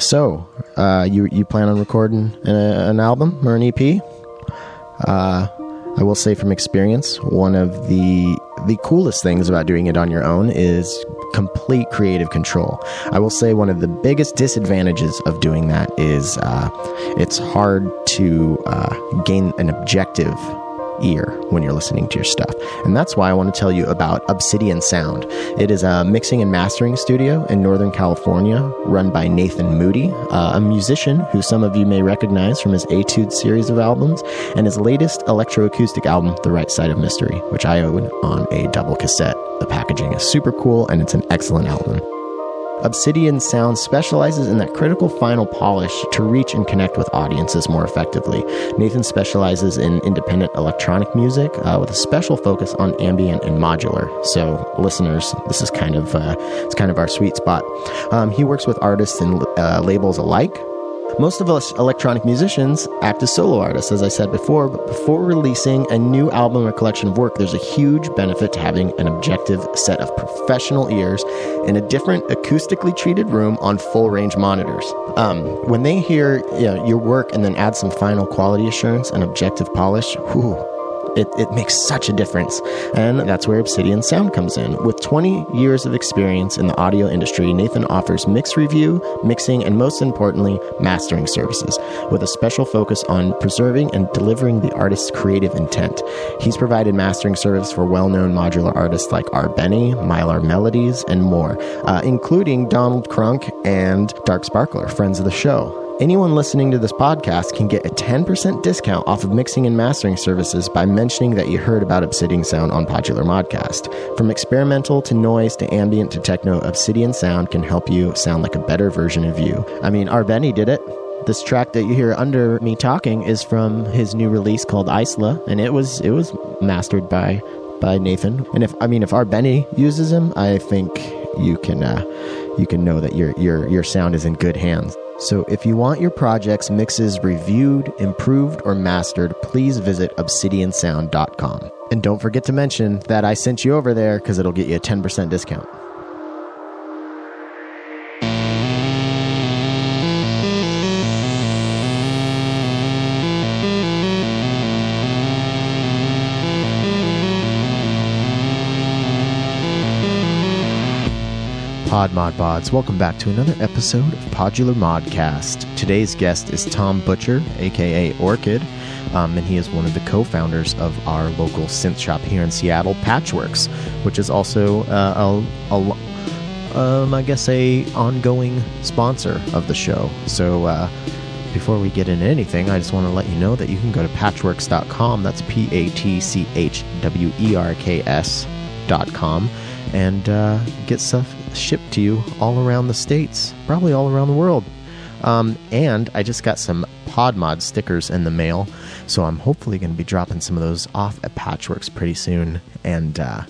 So, uh, you you plan on recording an, an album or an EP? Uh, I will say from experience, one of the the coolest things about doing it on your own is complete creative control. I will say one of the biggest disadvantages of doing that is uh, it's hard to uh, gain an objective ear when you're listening to your stuff. And that's why I want to tell you about Obsidian Sound. It is a mixing and mastering studio in Northern California run by Nathan Moody, uh, a musician who some of you may recognize from his Etude series of albums and his latest electroacoustic album, The Right Side of Mystery, which I own on a double cassette. The packaging is super cool and it's an excellent album. Obsidian Sound specializes in that critical final polish to reach and connect with audiences more effectively. Nathan specializes in independent electronic music uh, with a special focus on ambient and modular. So, listeners, this is kind of uh, it's kind of our sweet spot. Um, he works with artists and uh, labels alike, most of us electronic musicians act as solo artists, as I said before, but before releasing a new album or collection of work, there's a huge benefit to having an objective set of professional ears in a different acoustically treated room on full range monitors. Um, when they hear you know, your work and then add some final quality assurance and objective polish, whew, it, it makes such a difference. And that's where Obsidian Sound comes in. With 20 years of experience in the audio industry, Nathan offers mix review, mixing, and most importantly, mastering services, with a special focus on preserving and delivering the artist's creative intent. He's provided mastering service for well known modular artists like R. Benny, Mylar Melodies, and more, uh, including Donald Crunk and Dark Sparkler, friends of the show. Anyone listening to this podcast can get a 10% discount off of mixing and mastering services by mentioning that you heard about Obsidian Sound on Podular Modcast. From experimental to noise to ambient to techno, Obsidian Sound can help you sound like a better version of you. I mean, Benny did it. This track that you hear under me talking is from his new release called Isla, and it was it was mastered by by Nathan. And if I mean if Benny uses him, I think you can uh, you can know that your your your sound is in good hands. So if you want your project's mixes reviewed, improved, or mastered, please visit obsidiansound.com. And don't forget to mention that I sent you over there because it'll get you a 10% discount. Pod Bods. Welcome back to another episode of Podular Modcast. Today's guest is Tom Butcher, aka Orqid, um, and he is one of the co-founders of our local synth shop here in Seattle, Patchwerks, which is also uh, a, a um, I guess a ongoing sponsor of the show. So. Uh, before we get into anything, I just want to let you know that you can go to patchwerks.com. That's P A T C H W E R K S.com and uh, get stuff shipped to you all around the states, probably all around the world. Um, and I just got some PodMod stickers in the mail, so I'm hopefully going to be dropping some of those off at Patchwerks pretty soon. And uh,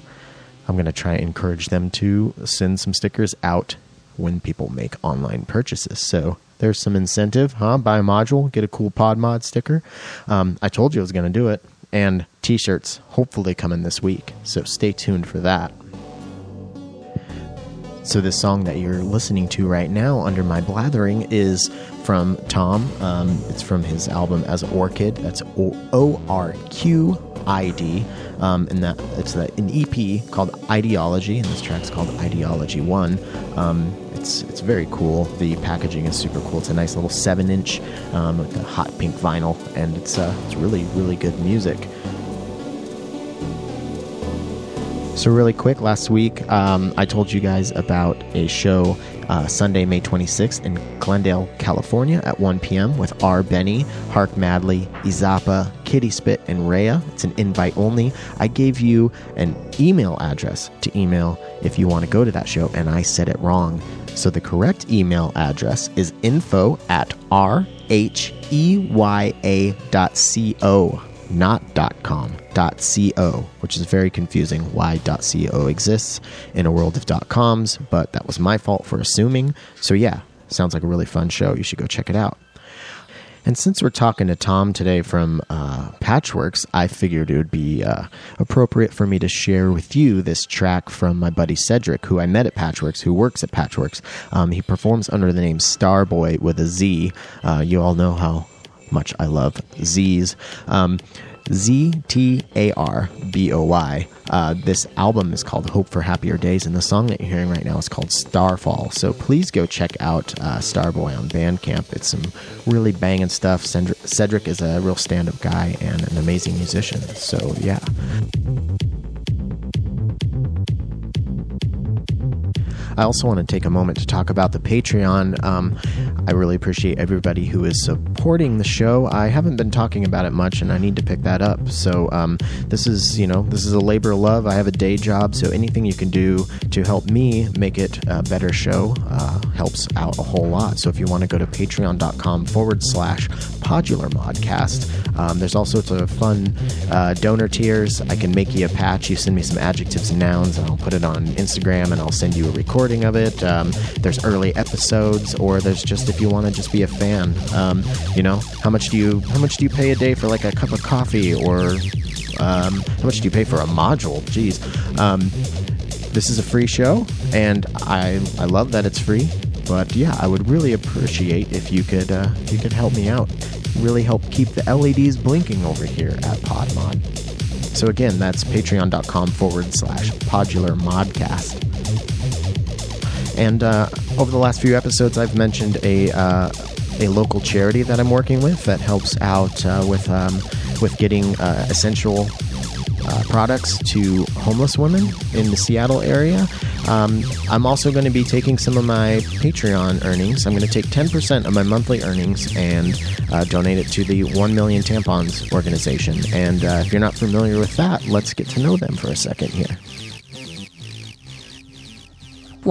I'm going to try and encourage them to send some stickers out when people make online purchases. So there's some incentive, huh? Buy a module, get a cool PodMod sticker. Um, I told you I was going to do it. And t shirts hopefully coming this week, so stay tuned for that. So, this song that you're listening to right now, Under My Blathering, is from Tom. Um, it's from his album As Orqid. That's O R Q I D. Um, and that it's an EP called Ideology, and this track's called Ideology One. Um, it's it's very cool. The packaging is super cool. It's a nice little seven inch um, with a hot pink vinyl, and it's uh, it's really really good music. So, really quick, last week um, I told you guys about a show uh, Sunday, May 26th in Glendale, California at 1 p.m. with R. Benny, Hark Madley, Izapa, Kitty Spit, and Rhea. It's an invite only. I gave you an email address to email if you want to go to that show, and I said it wrong. So, the correct email address is info at rheya.co not .com, .co, which is very confusing why .co exists in a world of .coms, but that was my fault for assuming. So yeah, sounds like a really fun show. You should go check it out. And since we're talking to Tom today from uh, Patchwerks, I figured it would be uh, appropriate for me to share with you this track from my buddy Cedric, who I met at Patchwerks, who works at Patchwerks. Um, he performs under the name Ztarboy with a Z. Uh, you all know how much I love Z's. Um, Z T A R B O Y. Uh, this album is called Hope for Happier Days, and the song that you're hearing right now is called Starfall. So please go check out uh, Ztarboy on Bandcamp. It's some really banging stuff. Cedric is a real stand up guy and an amazing musician. So, yeah. I also want to take a moment to talk about the Patreon. Um, I really appreciate everybody who is supporting the show. I haven't been talking about it much, and I need to pick that up. So um, this is, you know, this is a labor of love. I have a day job, so anything you can do to help me make it a better show uh, helps out a whole lot. So if you want to go to patreon.com forward slash podular modcast, um, there's all sorts of fun uh, donor tiers. I can make you a patch. You send me some adjectives and nouns, and I'll put it on Instagram, and I'll send you a recording of it. Um, there's early episodes, or there's just if you want to just be a fan. Um, you know, how much do you how much do you pay a day for like a cup of coffee, or um, how much do you pay for a module? Jeez. Um, this is a free show, and I I love that it's free. But yeah, I would really appreciate if you could uh, you could help me out. Really help keep the LEDs blinking over here at PodMod. So again, that's patreon.com forward slash podular modcast. And uh, over the last few episodes, I've mentioned a uh, a local charity that I'm working with that helps out uh, with um, with getting uh, essential uh, products to homeless women in the Seattle area. Um, I'm also going to be taking some of my Patreon earnings. I'm going to take 10% of my monthly earnings and uh, donate it to the 1 Million Tampons organization. And if you're not familiar with that, let's get to know them for a second here.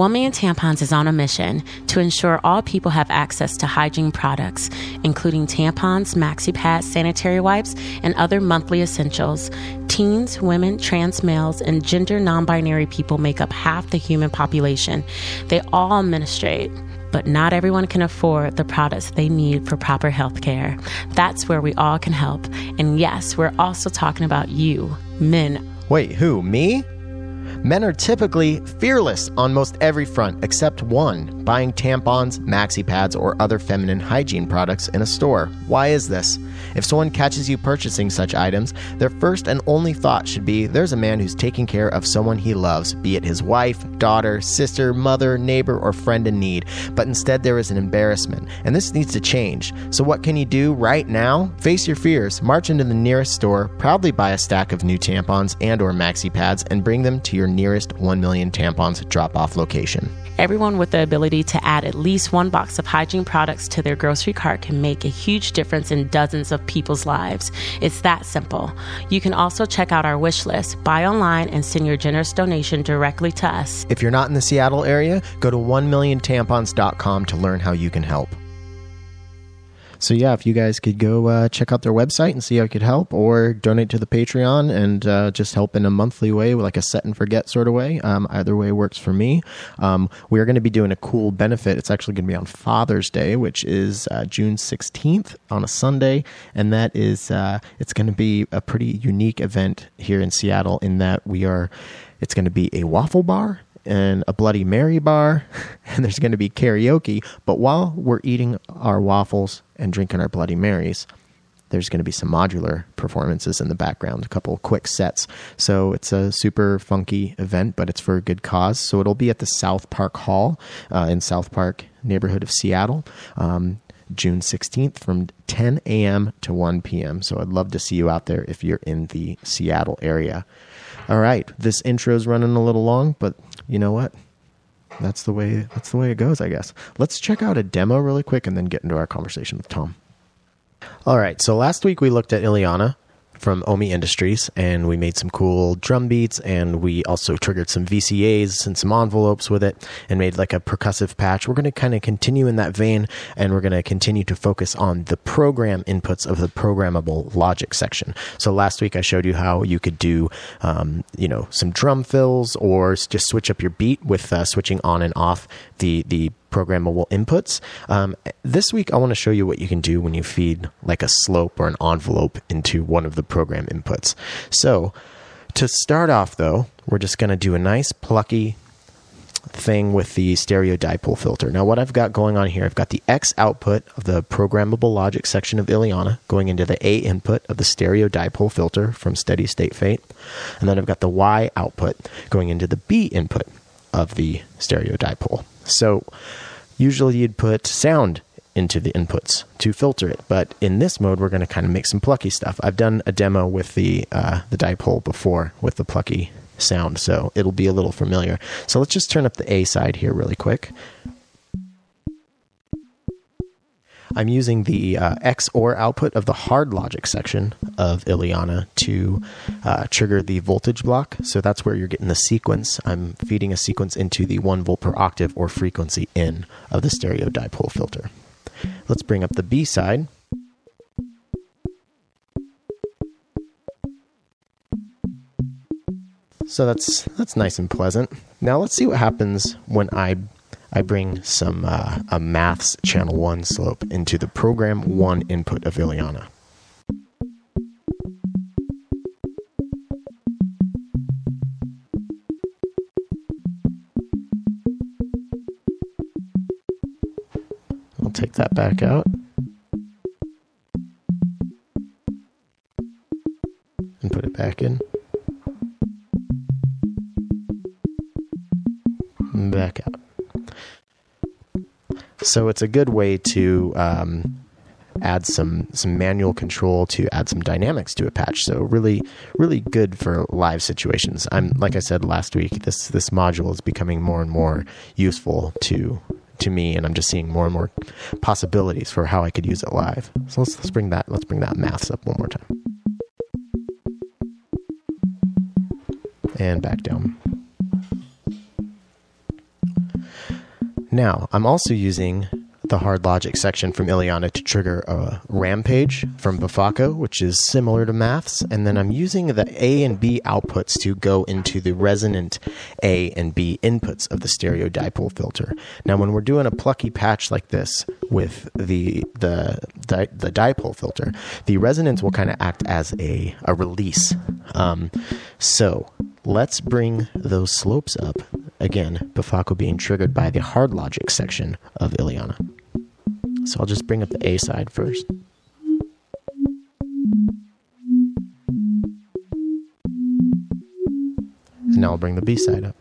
One Million Tampons is on a mission to ensure all people have access to hygiene products, including tampons, maxi pads, sanitary wipes, and other monthly essentials. Teens, women, trans males, and gender non binary people make up half the human population. They all menstruate but not everyone can afford the products they need for proper health care. That's where we all can help. And yes, we're also talking about you, men. Wait, who? Me? Men are typically fearless on most every front except one buying tampons, maxi pads, or other feminine hygiene products in a store. Why is this? If someone catches you purchasing such items, their first and only thought should be there's a man who's taking care of someone he loves, be it his wife, daughter, sister, mother, neighbor, or friend in need. But instead, there is an embarrassment, and this needs to change. So, what can you do right now? Face your fears, march into the nearest store, proudly buy a stack of new tampons and/or maxi pads, and bring them to your nearest 1 million tampons drop off location. Everyone with the ability to add at least one box of hygiene products to their grocery cart can make a huge difference in dozens of people's lives. It's that simple. You can also check out our wish list, buy online, and send your generous donation directly to us. If you're not in the Seattle area, go to 1milliontampons.com to learn how you can help. So yeah, if you guys could go uh, check out their website and see how you could help, or donate to the Patreon and uh, just help in a monthly way, like a set and forget sort of way. Um, either way works for me. Um, we are going to be doing a cool benefit. It's actually going to be on Father's Day, which is uh, June sixteenth on a Sunday, and that is uh, it's going to be a pretty unique event here in Seattle in that we are. It's going to be a waffle bar and a Bloody Mary bar, and there's going to be karaoke. But while we're eating our waffles and drinking our Bloody Marys, there's going to be some modular performances in the background, a couple quick sets. So it's a super funky event, but it's for a good cause. So it'll be at the South Park Hall uh, in South Park neighborhood of Seattle. Um, June 16th from 10 a.m. to 1 p.m. So I'd love to see you out there if you're in the Seattle area. All right, this intro's running a little long, but you know what? That's the way that's the way it goes, I guess. Let's check out a demo really quick and then get into our conversation with Tom. All right, so last week we looked at Ileana from Omi Industries, and we made some cool drum beats, and we also triggered some VCAs and some envelopes with it, and made like a percussive patch. We're going to kind of continue in that vein, and we're going to continue to focus on the program inputs of the programmable logic section. So last week I showed you how you could do, um, you know, some drum fills or just switch up your beat with uh, switching on and off the the programmable inputs. Um, this week, I want to show you what you can do when you feed like a slope or an envelope into one of the program inputs. So, to start off, though, we're just going to do a nice plucky thing with the stereo dipole filter. Now, what I've got going on here, I've got the X output of the programmable logic section of Ileana going into the A input of the stereo dipole filter from Steady State Fate. And then I've got the Y output going into the B input of the stereo dipole. So, usually you'd put sound into the inputs to filter it. But in this mode, we're going to kind of make some plucky stuff. I've done a demo with the uh, the dipole before with the plucky sound, so it'll be a little familiar. So let's just turn up the A side here really quick. I'm using the uh, XOR output of the hard logic section of Ileana to uh, trigger the voltage block. So that's where you're getting the sequence. I'm feeding a sequence into the 1 volt per octave or frequency in of the stereo dipole filter. Let's bring up the B side. So that's that's nice and pleasant. Now let's see what happens when I I bring some uh, a maths channel one slope into the program one input of Ileana. I'll take that back out. And put it back in. back out. So it's a good way to um, add some some manual control to add some dynamics to a patch. So really, really good for live situations. I'm like I said last week. This this module is becoming more and more useful to to me, and I'm just seeing more and more possibilities for how I could use it live. So let's let's bring that let's bring that maths up one more time, and back down. Now, I'm also using the hard logic section from Ileana to trigger a rampage from Befaco, which is similar to maths. And then I'm using the A and B outputs to go into the resonant A and B inputs of the stereo dipole filter. Now, when we're doing a plucky patch like this with the the the, the dipole filter, the resonance will kind of act as a, a release. Um, so let's bring those slopes up again, Befaco being triggered by the hard logic section of Iliana. So I'll just bring up the A side first. And now I'll bring the B side up.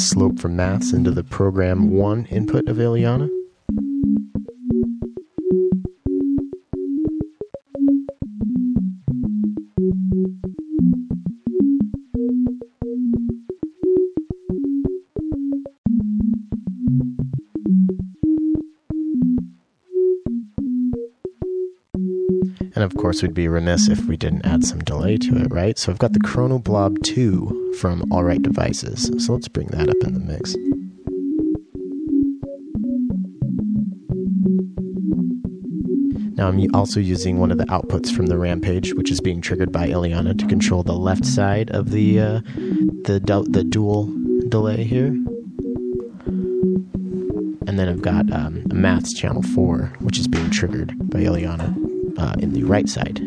Slope from maths into the program one input of Ileana. Course, we'd be remiss if we didn't add some delay to it, right? So I've got the Chronoblob 2 from Alright Devices. So let's bring that up in the mix. Now I'm also using one of the outputs from the Rampage, which is being triggered by Ileana to control the left side of the uh, the the dual delay here. And then I've got um, a Maths channel 4, which is being triggered by Ileana uh, in the right side.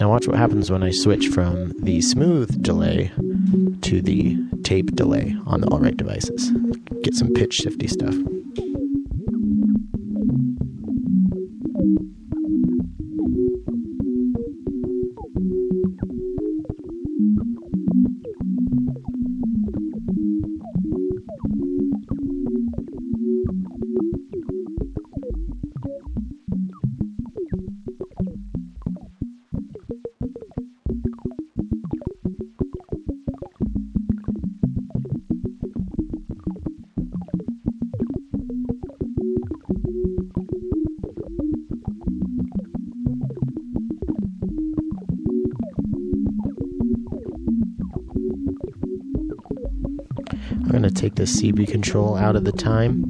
Now watch what happens when I switch from the smooth delay to the tape delay on the Alright Devices. Get some pitch shifty stuff. Take this CV control out of the time,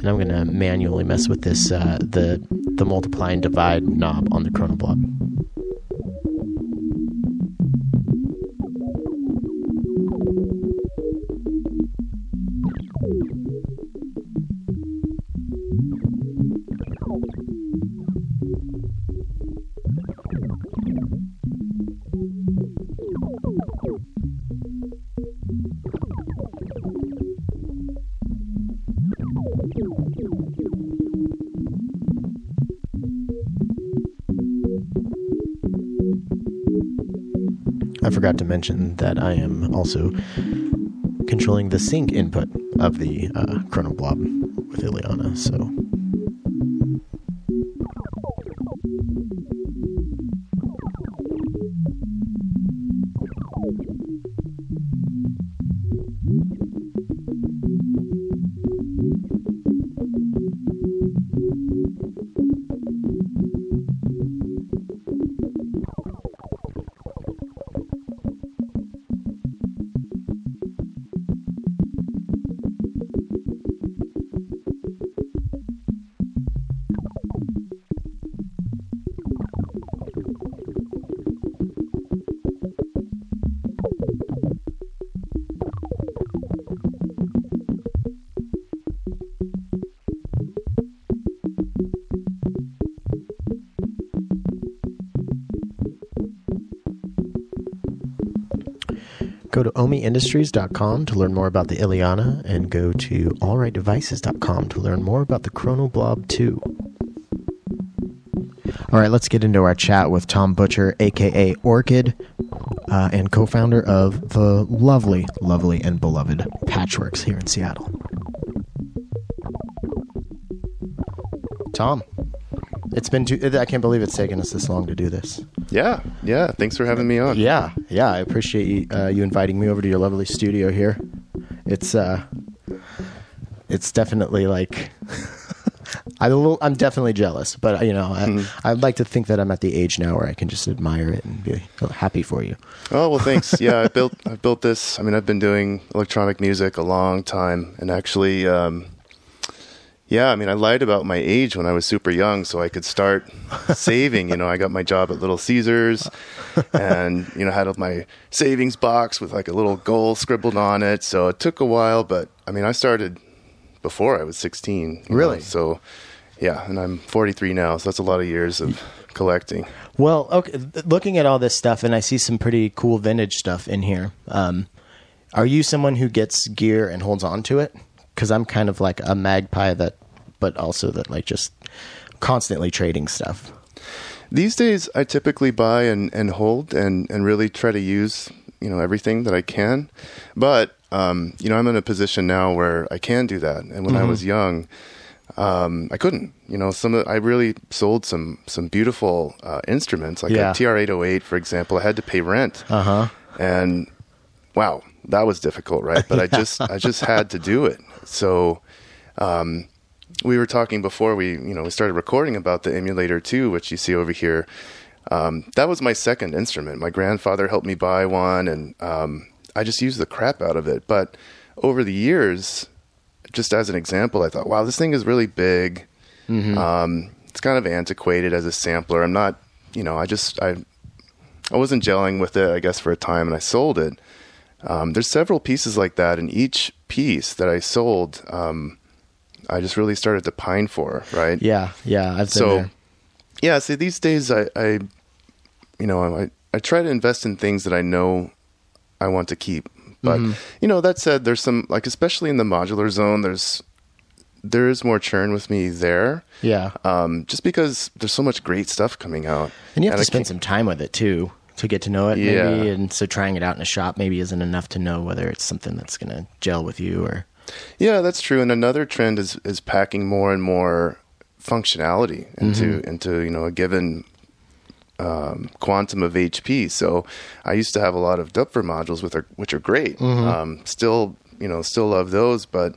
and I'm gonna manually mess with this uh, the the multiply and divide knob on the Chronoblob. Mention that I am also controlling the sync input of the uh, Chronoblob with Ileana. So to to learn more about the Iliana and go to allrightdevices.com to learn more about the Chronoblob 2. All right, let's get into our chat with Tom Butcher, aka Orqid, uh, and co founder of the lovely, lovely, and beloved Patchwerks here in Seattle. Tom, it's been too, I can't believe it's taken us this long to do this. Yeah, yeah. Thanks for having me on. Yeah, yeah. I appreciate you, uh, you inviting me over to your lovely studio here. It's uh, it's definitely like I'm a little, I'm definitely jealous, but you know, I, I'd like to think that I'm at the age now where I can just admire it and be happy for you. Oh well, thanks. Yeah, I built I built this. I mean, I've been doing electronic music a long time, and actually, um, yeah. I mean, I lied about my age when I was super young, so I could start saving. You know, I got my job at Little Caesars, and you know, had my savings box with like a little goal scribbled on it. So it took a while, but I mean, I started before I was 16. you know, Really? so, yeah, and I'm 43 now, so that's a lot of years of collecting. Well, okay. Looking at all this stuff, and I see some pretty cool vintage stuff in here. Um, are you someone who gets gear and holds on to it? Because I'm kind of like a magpie that, but also that like just constantly trading stuff. These days, I typically buy and, and hold and, and really try to use you know everything that I can. But um, you know, I'm in a position now where I can do that. And when I was young, um, I couldn't. You know, some of, I really sold some some beautiful uh, instruments, like Yeah. a TR-808, for example. I had to pay rent, Uh huh. and wow, that was difficult, right? But I just I just had to do it. So um, we were talking before we you know we started recording about the Emulator II, which you see over here. Um, that was my second instrument. My grandfather helped me buy one, and um, I just used the crap out of it. But over the years, just as an example, I thought, wow, this thing is really big. Um, it's kind of antiquated as a sampler. I'm not, you know, I just I I wasn't gelling with it, I guess, for a time, and I sold it. Um, there's several pieces like that, and each piece that I sold, um, I just really started to pine for, right? Yeah, yeah. I've been So, there. yeah. See, these days, I, I, you know, I, I try to invest in things that I know I want to keep. But Mm-hmm. you know, that said, there's some like, especially in the modular zone, there's there is more churn with me there. Yeah, Um, just because there's so much great stuff coming out, and you have I to spend some time with it too to get to know it. Yeah. Maybe, and so trying it out in a shop maybe isn't enough to know whether it's something that's going to gel with you or. Yeah, that's true. And another trend is is packing more and more functionality into into you know a given um, quantum of HP. So I used to have a lot of Doepfer modules with are, which are great. Um, still, you know, still love those, but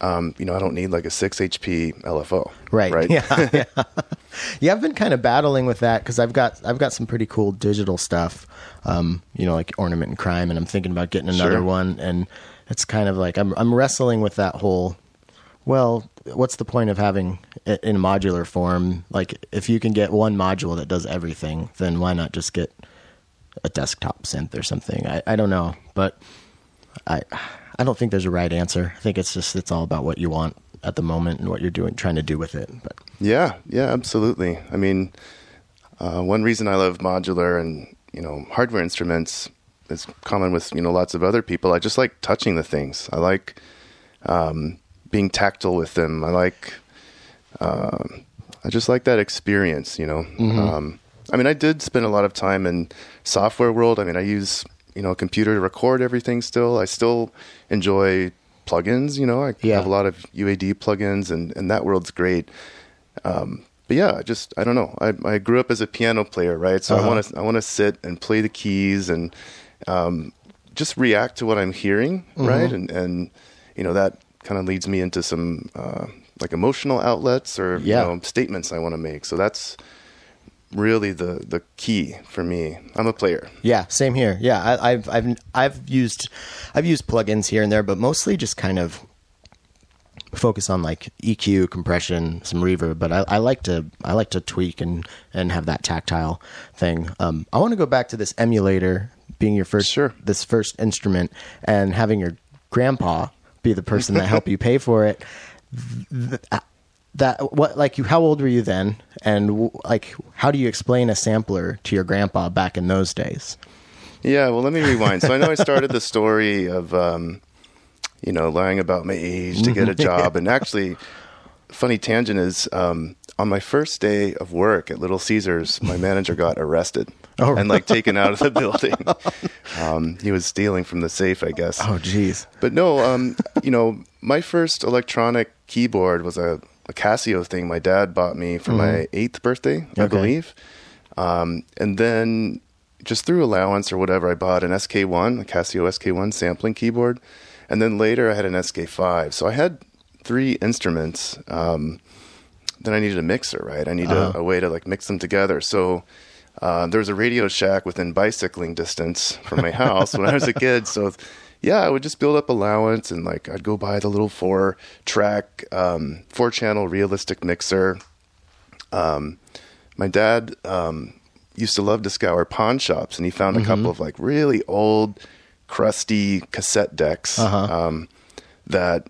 um, you know, I don't need like a six HP LFO. Right. Right. Yeah. yeah. yeah. I've been kind of battling with that because I've got I've got some pretty cool digital stuff. Um, you know, like Ornament and Crime, and I'm thinking about getting another Sure. one. And it's kind of like I'm I'm wrestling with that whole. Well, what's the point of having it in modular form? Like, if you can get one module that does everything, then why not just get a desktop synth or something? I, I don't know, but I I don't think there's a right answer. I think it's just it's all about what you want at the moment and what you're doing, trying to do with it. But Yeah, yeah, absolutely. I mean, uh, one reason I love modular and you know hardware instruments is common with you know lots of other people. I just like touching the things. I like um, being tactile with them. I like, um I just like that experience. You know, um, I mean, I did spend a lot of time in software world. I mean, I use you know a computer to record everything. Still, I still enjoy plugins. You know, I Yeah. have a lot of UAD plugins, and and that world's great. Um, but yeah, I just I don't know. I I grew up as a piano player, right? So I Uh-huh. want to I want to sit and play the keys and um, just react to what I'm hearing, Mm-hmm. right? And and you know that kind of leads me into some uh, like emotional outlets or Yeah. you know statements I want to make. So that's really the the key for me. I'm a player. Yeah, same here. Yeah, I, I've I've I've used I've used plugins here and there, but mostly just kind of focus on like EQ, compression, some reverb. But I, I like to I like to tweak and and have that tactile thing. Um, I want to go back to this emulator being your first Sure. this first instrument and having your grandpa be the person that helped you pay for it. Th- that what like you how old were you then and like how do you explain a sampler to your grandpa back in those days Yeah, well, let me rewind. So I know I started the story of, um, you know, lying about my age to get a job. and actually, funny tangent is um, on my first day of work at Little Caesars, my manager got arrested Oh, and like taken out of the building. um, he was stealing from the safe, I guess. oh jeez But no, um, you know, my first electronic keyboard was a, a Casio thing my dad bought me for my eighth birthday, I Mm-hmm. Okay. believe. Um, and then just through allowance or whatever, I bought an SK1, a Casio SK1 sampling keyboard. And then later I had an SK5. So I had three instruments. Um, then I needed a mixer, right? I needed Uh-huh. a, a way to like mix them together. So uh, there was a Radio Shack within bicycling distance from my house when I was a kid. So yeah, I would just build up allowance and like I'd go buy the little four track, um, four channel realistic mixer. Um, my dad um, used to love to scour pawn shops, and he found a couple of like really old, crusty cassette decks Uh-huh. um, that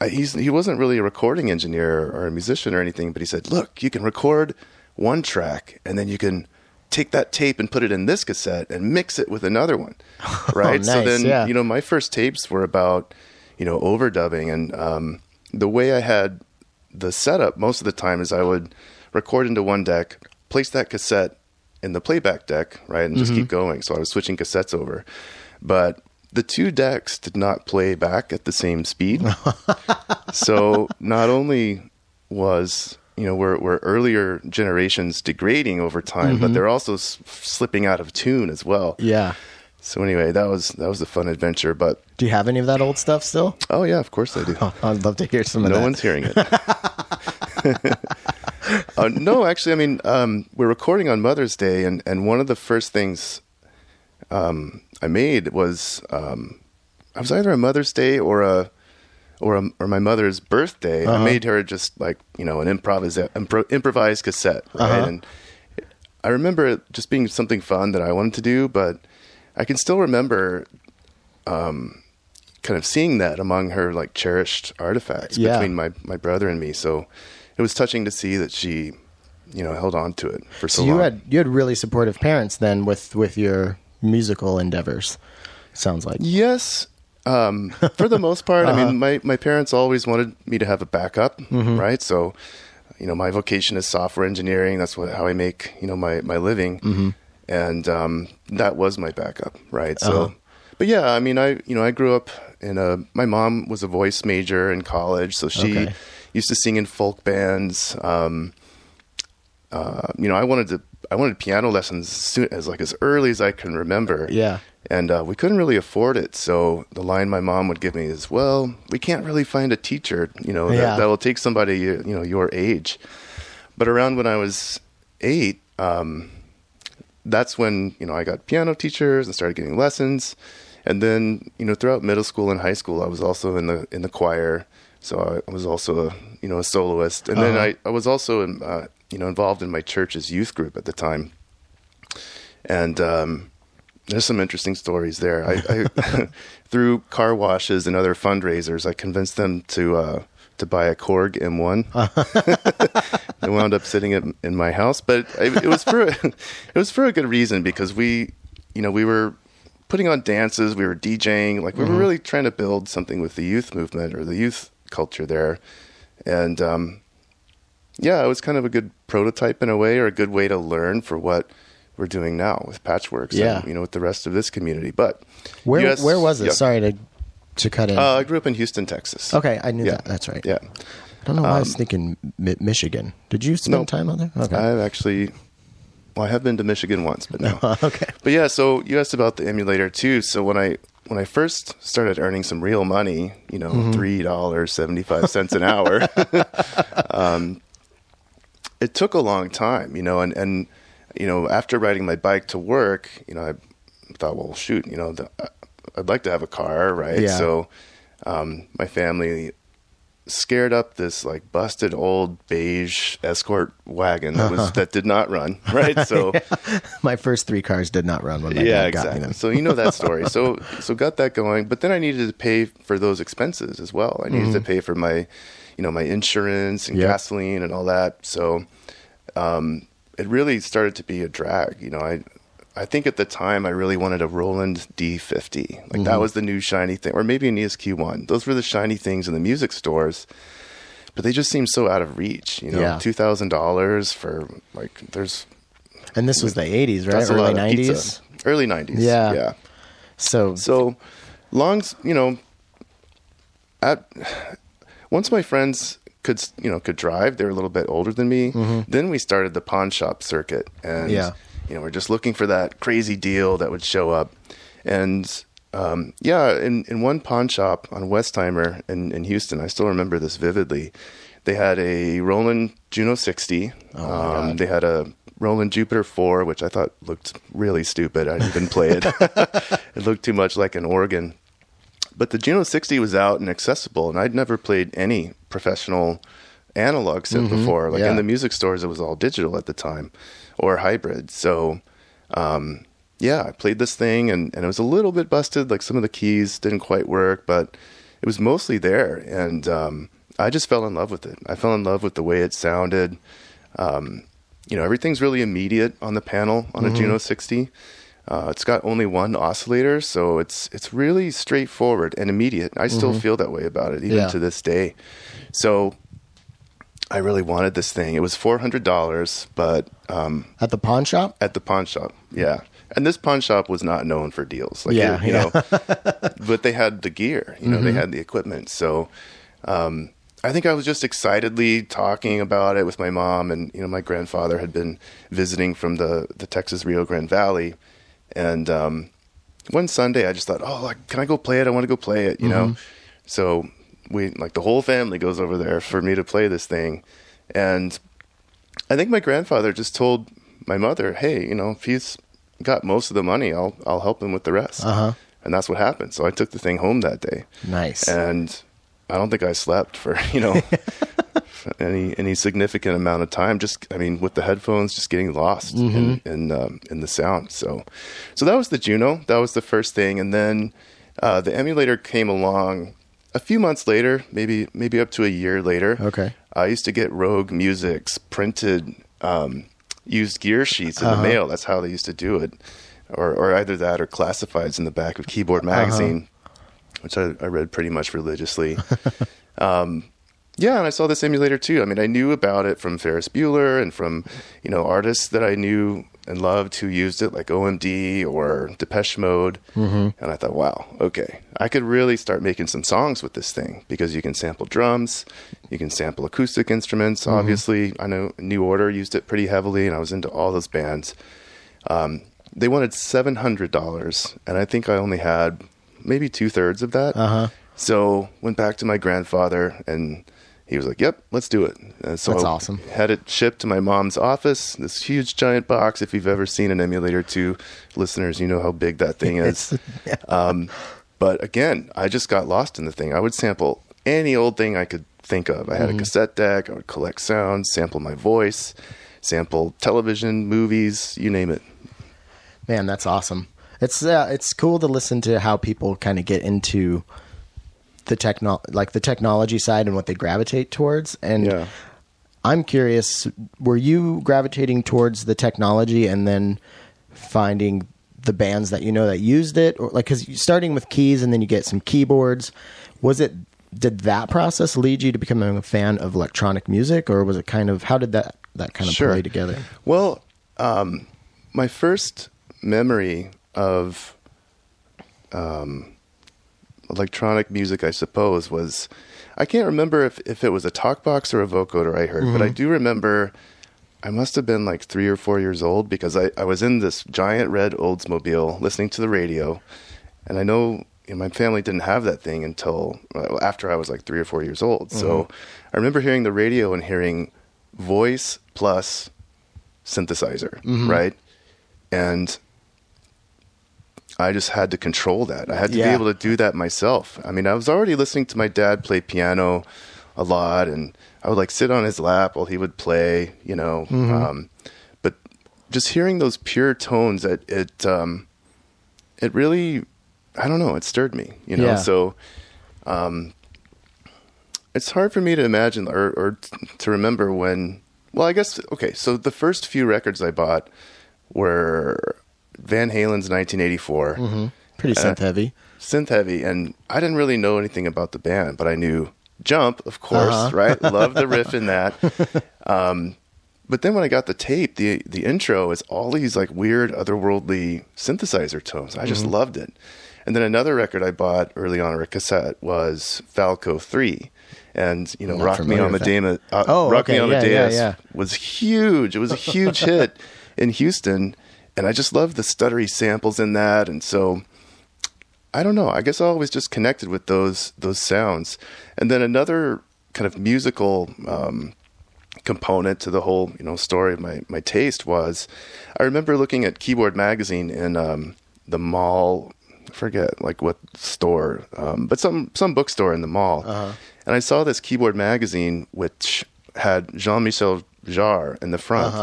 I, he wasn't really a recording engineer or a musician or anything, but he said, "Look, you can record one track, and then you can." Take that tape and put it in this cassette and mix it with another one, right? so nice, then, yeah. you know, my first tapes were about, you know, overdubbing, and um, the way I had the setup most of the time is I would record into one deck, place that cassette in the playback deck, right, and just keep going. So I was switching cassettes over, but the two decks did not play back at the same speed. so not only was you know were, were earlier generations degrading over time, but they're also s- slipping out of tune as well. yeah So anyway, that was that was a fun adventure. But do you have any of that old stuff still oh yeah, of course I do. oh, i'd love to hear some of that. no one's hearing it. uh, no, actually, I mean, um, we're recording on Mother's Day, and, and one of the first things um, I made was um, I was either a Mother's Day or a or a, or my mother's birthday. I made her just like you know an improvisa- impro- improvised cassette, right? Uh-huh. And I remember it just being something fun that I wanted to do, but I can still remember um, kind of seeing that among her like cherished artifacts Yeah. between my, my brother and me. So it was touching to see that she, you know, held on to it for so, so you long. had you had really supportive parents then with with your musical endeavors sounds like Yes. Um, for the most part, I Uh-huh. mean, my, my parents always wanted me to have a backup, Mm-hmm. right? So, you know, my vocation is software engineering. That's what, how I make, you know, my, my living. Mm-hmm. And, um, that was my backup, right? So, Uh-huh. but yeah, I mean, I, you know, I grew up in a, my mom was a voice major in college. So she Okay. used to sing in folk bands. Um, uh, you know, I wanted to, I wanted piano lessons as, soon, as like as early as I can remember yeah and uh, we couldn't really afford it. So the line my mom would give me is, "Well, we can't really find a teacher, you know, that, Yeah. that will take somebody, you know, your age." But around when I was eight, um, that's when you know I got piano teachers and started getting lessons, and then you know throughout middle school and high school, I was also in the in the choir. So I was also a you know a soloist, and then Uh-huh. I, I was also in, uh, you know involved in my church's youth group at the time, and um, there's some interesting stories there. I, I through car washes and other fundraisers, I convinced them to uh, to buy a Korg M1. they wound up sitting in, in my house, but it, it was for a, it was for a good reason because we, you know, we were putting on dances, we were DJing, like we were really trying to build something with the youth movement or the youth culture there, and um, yeah, it was kind of a good prototype in a way, or a good way to learn for what we're doing now with Patchwerks. Yeah. and, you know, with the rest of this community. But Where yes, where was it? yeah. Sorry to to cut in. Uh, I grew up in Houston, Texas. okay, I knew yeah. that. That's right. Yeah, I don't know why I was thinking Mi- Michigan. Did you spend No. time out there? Okay. I've actually. Well, I have been to Michigan once, but no. okay. But yeah, so you asked about the Emulator II. So when I when I first started earning some real money, you know, Mm-hmm. three dollars seventy five cents an hour, um, it took a long time, you know, and and you know after riding my bike to work, you know, I thought, well, shoot, you know, the, I'd like to have a car, right? Yeah. So um, my family scared up this like busted old beige escort wagon that was that did not run, right? So My first three cars did not run when my yeah, dad got me exactly. them. So you know that story. so so got that going, but then I needed to pay for those expenses as well. I needed to pay for my, you know, my insurance and Mm-hmm. Yep. gasoline and all that. So um, it really started to be a drag. You know, I I think at the time I really wanted a Roland D50. Like Mm-hmm. that was the new shiny thing, or maybe an E ESQ1. Those were the shiny things in the music stores. But they just seemed so out of reach, you know. Yeah. Two thousand dollars for like there's And this was the 80s, right? Early 90s. Early nineties. Yeah. Yeah. So, So, longs, you know, at once my friends could, you know, could drive, they were a little bit older than me. Then we started the pawn shop circuit, and Mm-hmm. Yeah. you know, we're just looking for that crazy deal that would show up, and. Um, yeah, in, in one pawn shop on Westheimer in, in Houston, I still remember this vividly. They had a Roland Juno 60. Oh, um, they had a Roland Jupiter 4, which I thought looked really stupid. I didn't even play it. it looked too much like an organ. But the Juno 60 was out and accessible, and I'd never played any professional analog synth before. Like Mm-hmm. yeah. in the music stores, it was all digital at the time or hybrid. So, um, yeah, I played this thing, and, and it was a little bit busted. Like some of the keys didn't quite work, but it was mostly there. And um, I just fell in love with it. I fell in love with the way it sounded. Um, you know, everything's really immediate on the panel on Mm-hmm. a Juno 60. Uh, it's got only one oscillator, so it's it's really straightforward and immediate. I still feel that way about it even Mm-hmm. Yeah. to this day. So I really wanted this thing. It was four hundred dollars, but um, at the pawn shop? at the pawn shop, yeah. And this pawn shop was not known for deals, like Yeah, you yeah. Mm-hmm. know. but they had the gear, you know, they had the equipment. So um, I think I was just excitedly talking about it with my mom, and you know, my grandfather had been visiting from the the Texas Rio Grande Valley, and um, one Sunday I just thought, oh, like, can I go play it? I want to go play it, you know. So we like the whole family goes over there for me to play this thing, and I think my grandfather just told my mother, "Hey, you know, if he's got most of the money, I'll I'll help him with the rest." Uh-huh. And that's what happened. So I took the thing home that day, Nice. and I don't think I slept for you know any any significant amount of time. Just I mean, with the headphones, just getting lost in in, um, in the sound. So so that was the Juno. That was the first thing, and then uh, the emulator came along a few months later, maybe maybe up to a year later. Okay. I used to get Rogue Music's printed um, used gear sheets in Uh-huh. the mail. That's how they used to do it, or or either that or classifieds in the back of Keyboard magazine, which I, I read pretty much religiously. um, yeah, and I saw this Emulator II. I mean, I knew about it from Ferris Bueller and from you know artists that I knew and loved who used it, like OMD or Depeche Mode. Mm-hmm. And I thought, wow, okay, I could really start making some songs with this thing because you can sample drums, you can sample acoustic instruments. Obviously, I know New Order used it pretty heavily, and I was into all those bands. Um, they wanted seven hundred dollars, and I think I only had maybe two thirds of that. Uh-huh. So went back to my grandfather, and he was like, "Yep, let's do it." And so That's awesome. Had it shipped to my mom's office. This huge giant box. If you've ever seen an emulator two, listeners, you know how big that thing is. um, but again, I just got lost in the thing. I would sample any old thing I could think of. I had Mm-hmm. a cassette deck. I would collect sounds, sample my voice, sample television, movies, you name it. Man, that's awesome. It's uh, it's cool to listen to how people kind of get into the techno like the technology side and what they gravitate towards. And Yeah. I'm curious, were you gravitating towards the technology and then finding the bands that you know that used it, or like because starting with keys and then you get some keyboards, was it? Did that process lead you to becoming a fan of electronic music, or was it kind of how did that that kind of Sure. play together? Well, um, my first memory of um, electronic music, I suppose, was I can't remember if, if it was a talk box or a vocoder I heard, but I do remember I must have been like three or four years old because I, I was in this giant red Oldsmobile listening to the radio, and I know. You know, my family didn't have that thing until uh, after I was like three or four years old. So I remember hearing the radio and hearing voice plus synthesizer, right? And I just had to control that. I had to Yeah. be able to do that myself. I mean, I was already listening to my dad play piano a lot, and I would like sit on his lap while he would play, you know. Um, but just hearing those pure tones, it it um, it really, I don't know, it stirred me, you know. Yeah. So um, it's hard for me to imagine or, or to remember when. Well, I guess okay. So the first few records I bought were Van Halen's 1984, Pretty synth heavy. synth heavy, and I didn't really know anything about the band, but I knew Jump, of course, Uh-huh. right? Love the riff in that. Um, but then when I got the tape, the the intro is all these like weird otherworldly synthesizer tones. I Mm-hmm. just loved it. And then another record I bought early on, or a cassette, was Falco Three, and you know, Rock Me. Amadeus. Uh, Oh, Rock Me okay. Yeah, yeah, yeah. was huge. It was a huge hit in Houston, and I just love the stuttery samples in that. And so, I don't know. I guess I always just connected with those those sounds. And then another kind of musical um, component to the whole you know story of my my taste was I remember looking at Keyboard magazine in um, the mall. I forget like what store, um, but some some bookstore in the mall, and I saw this Keyboard magazine which had Jean Michel Jarre in the front.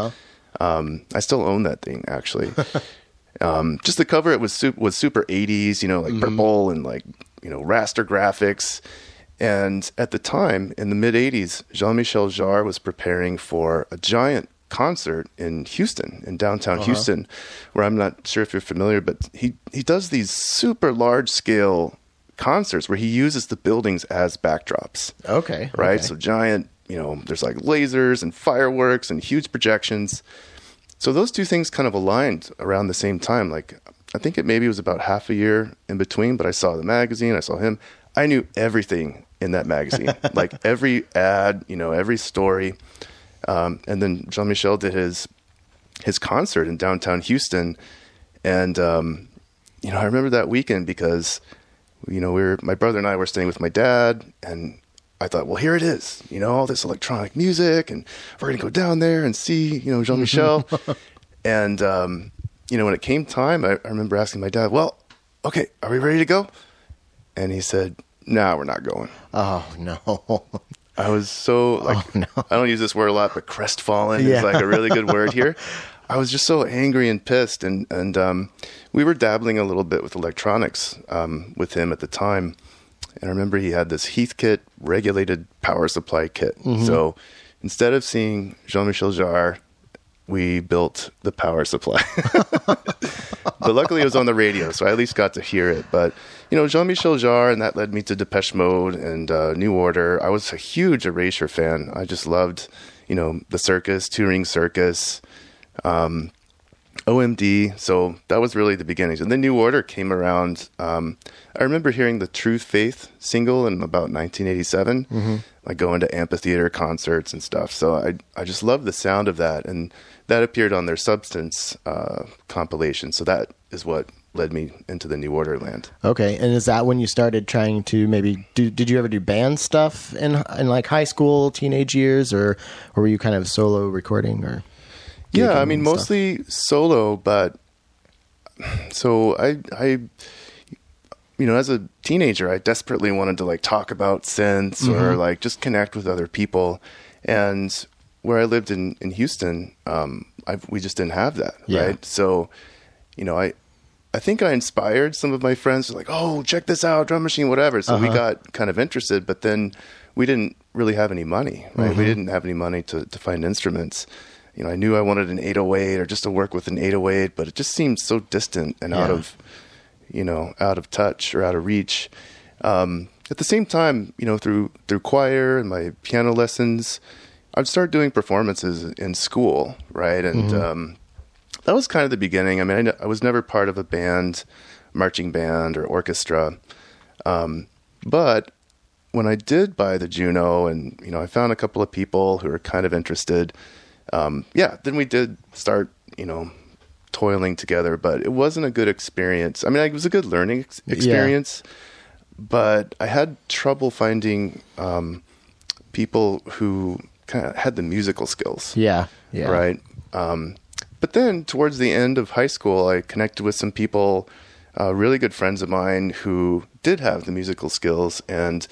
Um, I still own that thing actually. um, just the cover, it was su- was super '80s, you know, like purple and like you know raster graphics. And at the time, in the mid '80s, Jean-Michel Jarre was preparing for a giant concert in Houston, in downtown Houston, where I'm not sure if you're familiar, but he he does these super large scale concerts where he uses the buildings as backdrops Okay. right? okay. So giant, you know, there's like lasers and fireworks and huge projections. So those two things kind of aligned around the same time. Like I think it maybe was about half a year in between, but I saw the magazine, I saw him. I knew everything in that magazine, like every ad, you know, every story. Um, and then Jean Michel did his his concert in downtown Houston, and um, you know, I remember that weekend because you know we were my brother and I were staying with my dad, and I thought, well, here it is, you know, all this electronic music, and we're gonna go down there and see, you know, Jean Michel, and um, you know, when it came time, I, I remember asking my dad, well, okay, are we ready to go? And he said, no, we're not going. Oh no. I was so like Oh, no. I don't use this word a lot, but crestfallen Yeah. is like a really good word here. I was just so angry and pissed, and and um, we were dabbling a little bit with electronics um, with him at the time. And I remember he had this Heathkit, regulated power supply kit. Mm-hmm. So instead of seeing Jean Michel Jarre, we built the power supply. but luckily it was on the radio, so I at least got to hear it. But you know, Jean Michel Jarre, and that led me to Depeche Mode and uh, New Order. I was a huge Erasure fan. I just loved, you know, the Circus, Touring Circus, um, OMD. So that was really the beginnings. And the New Order came around. Um, I remember hearing the True Faith single in about 1987, like going to amphitheater concerts and stuff. So I I just loved the sound of that, and that appeared on their Substance uh, compilation. So that is what led me into the New Order land. Okay, and is that when you started trying to maybe do? Did you ever do band stuff in in like high school, teenage years, or or were you kind of solo recording or? Yeah, I mean stuff? mostly solo, but so I I you know, as a teenager, I desperately wanted to like talk about synths Mm-hmm. or like just connect with other people. And where I lived in in Houston, um, I we just didn't have that, Yeah. right? So, you know, I I think I inspired some of my friends to like, oh, check this out, drum machine, whatever. So we Uh-huh. got kind of interested, but then we didn't really have any money, right? Mm-hmm. We didn't have any money to, to find instruments. You know, I knew I wanted an 808 or just to work with an 808, but it just seemed so distant and out of, you know, out of touch or out of reach. Um, at the same time, you know, through through choir and my piano lessons, I'd start doing performances in school, right? And um, that was kind of the beginning. I mean, I was never part of a band, marching band or orchestra, um, but when I did buy the Juno, and you know, I found a couple of people who were kind of interested. Um, yeah, then we did start, you know, toiling together, but it wasn't a good experience. I mean, it was a good learning ex- Yeah. experience, but I had trouble finding um, people who kind of had the musical skills Yeah, yeah, right? Um, but then towards the end of high school, I connected with some people, uh, really good friends of mine who did have the musical skills, and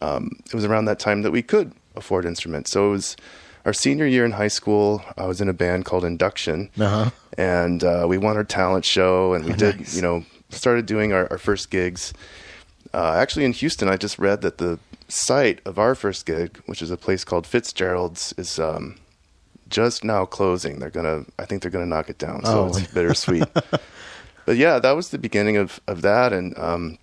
um, it was around that time that we could afford instruments. So it was our senior year in high school. I was in a band called Induction, Uh-huh. and uh, we won our talent show, and we did, Nice. you know, started doing our, our first gigs. Uh, actually, in Houston, I just read that the site of our first gig, which is a place called Fitzgerald's, is um, just now closing. They're gonna, I think they're gonna knock it down. So Oh. it's bittersweet. but yeah, that was the beginning of of that, and um,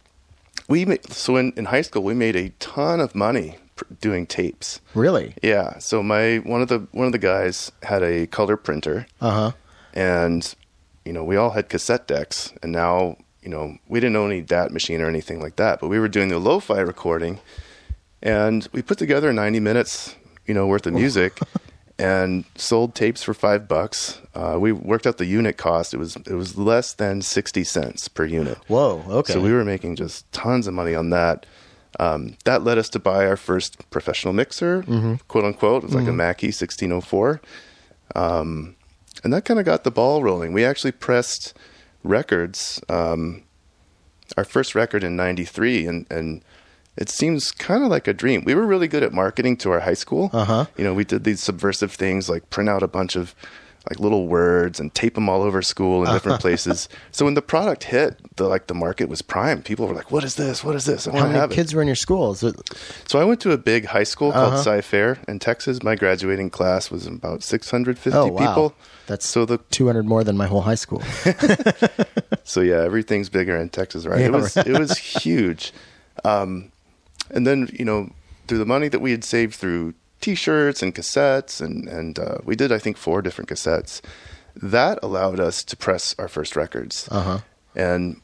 we made, so in in high school we made a ton of money doing tapes. Really? Yeah. So my one of the one of the guys had a color printer, Uh huh. and you know we all had cassette decks, and now you know we didn't own any DAT machine or anything like that, but we were doing the lo-fi recording, and we put together 90 minutes, you know, worth of music. And sold tapes for five bucks. Uh, we worked out the unit cost. It was it was less than sixty cents per unit. Whoa. Okay. So we were making just tons of money on that. Um, that led us to buy our first professional mixer, quote unquote. It was like a Mackie 1604. Um, and that kind of got the ball rolling. We actually pressed records, um, our first record in 93, and, and it seems kind of like a dream. We were really good at marketing to our high school. Uh-huh. You know, we did these subversive things like print out a bunch of like little words and tape them all over school in different places. So when the product hit, the like the market was prime. People were like, "What is this? What is this? I How want to many have it." kids were in your school? It, So I went to a big high school called Uh-huh. Cy-Fair in Texas. My graduating class was about 650 oh wow, people. that's So the 200 more than my whole high school. so yeah, everything's bigger in Texas, right? Yeah, it was right. it was huge. Um, and then you know through the money that we had saved through T-shirts and cassettes, and and uh, we did I think four different cassettes. That allowed us to press our first records. Uh huh. And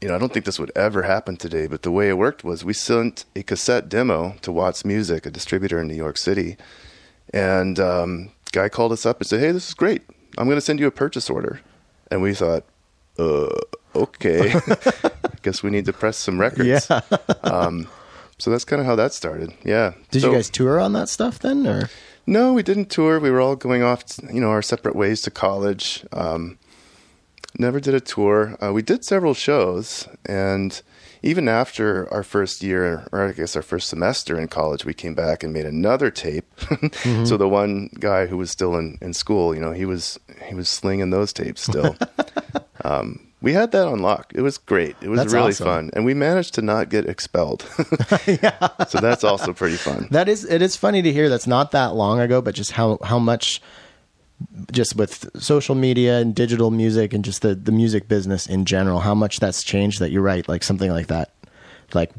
you know, I don't think this would ever happen today, but the way it worked was we sent a cassette demo to Watts Music, a distributor in New York City, and um, guy called us up and said, "Hey, this is great. I'm going to send you a purchase order." And we thought, "Uh, okay, guess we need to press some records." Yeah. um, so that's kind of how that started. Yeah. Did So- you guys tour on that stuff then, or? no, we didn't tour. We were all going off, you know, our separate ways to college. Um, never did a tour. Uh, we did several shows, and even after our first year, or I guess our first semester in college, we came back and made another tape. So the one guy who was still in, in school, you know, he was he was slinging those tapes still. um, we had that on lock. It was great. It was That's really awesome. fun, and we managed to not get expelled. So that's also pretty fun. That is, it is funny to hear. That's not that long ago, but just how how much, just with social media and digital music and just the the music business in general, how much that's changed. That you're right, like something like that, like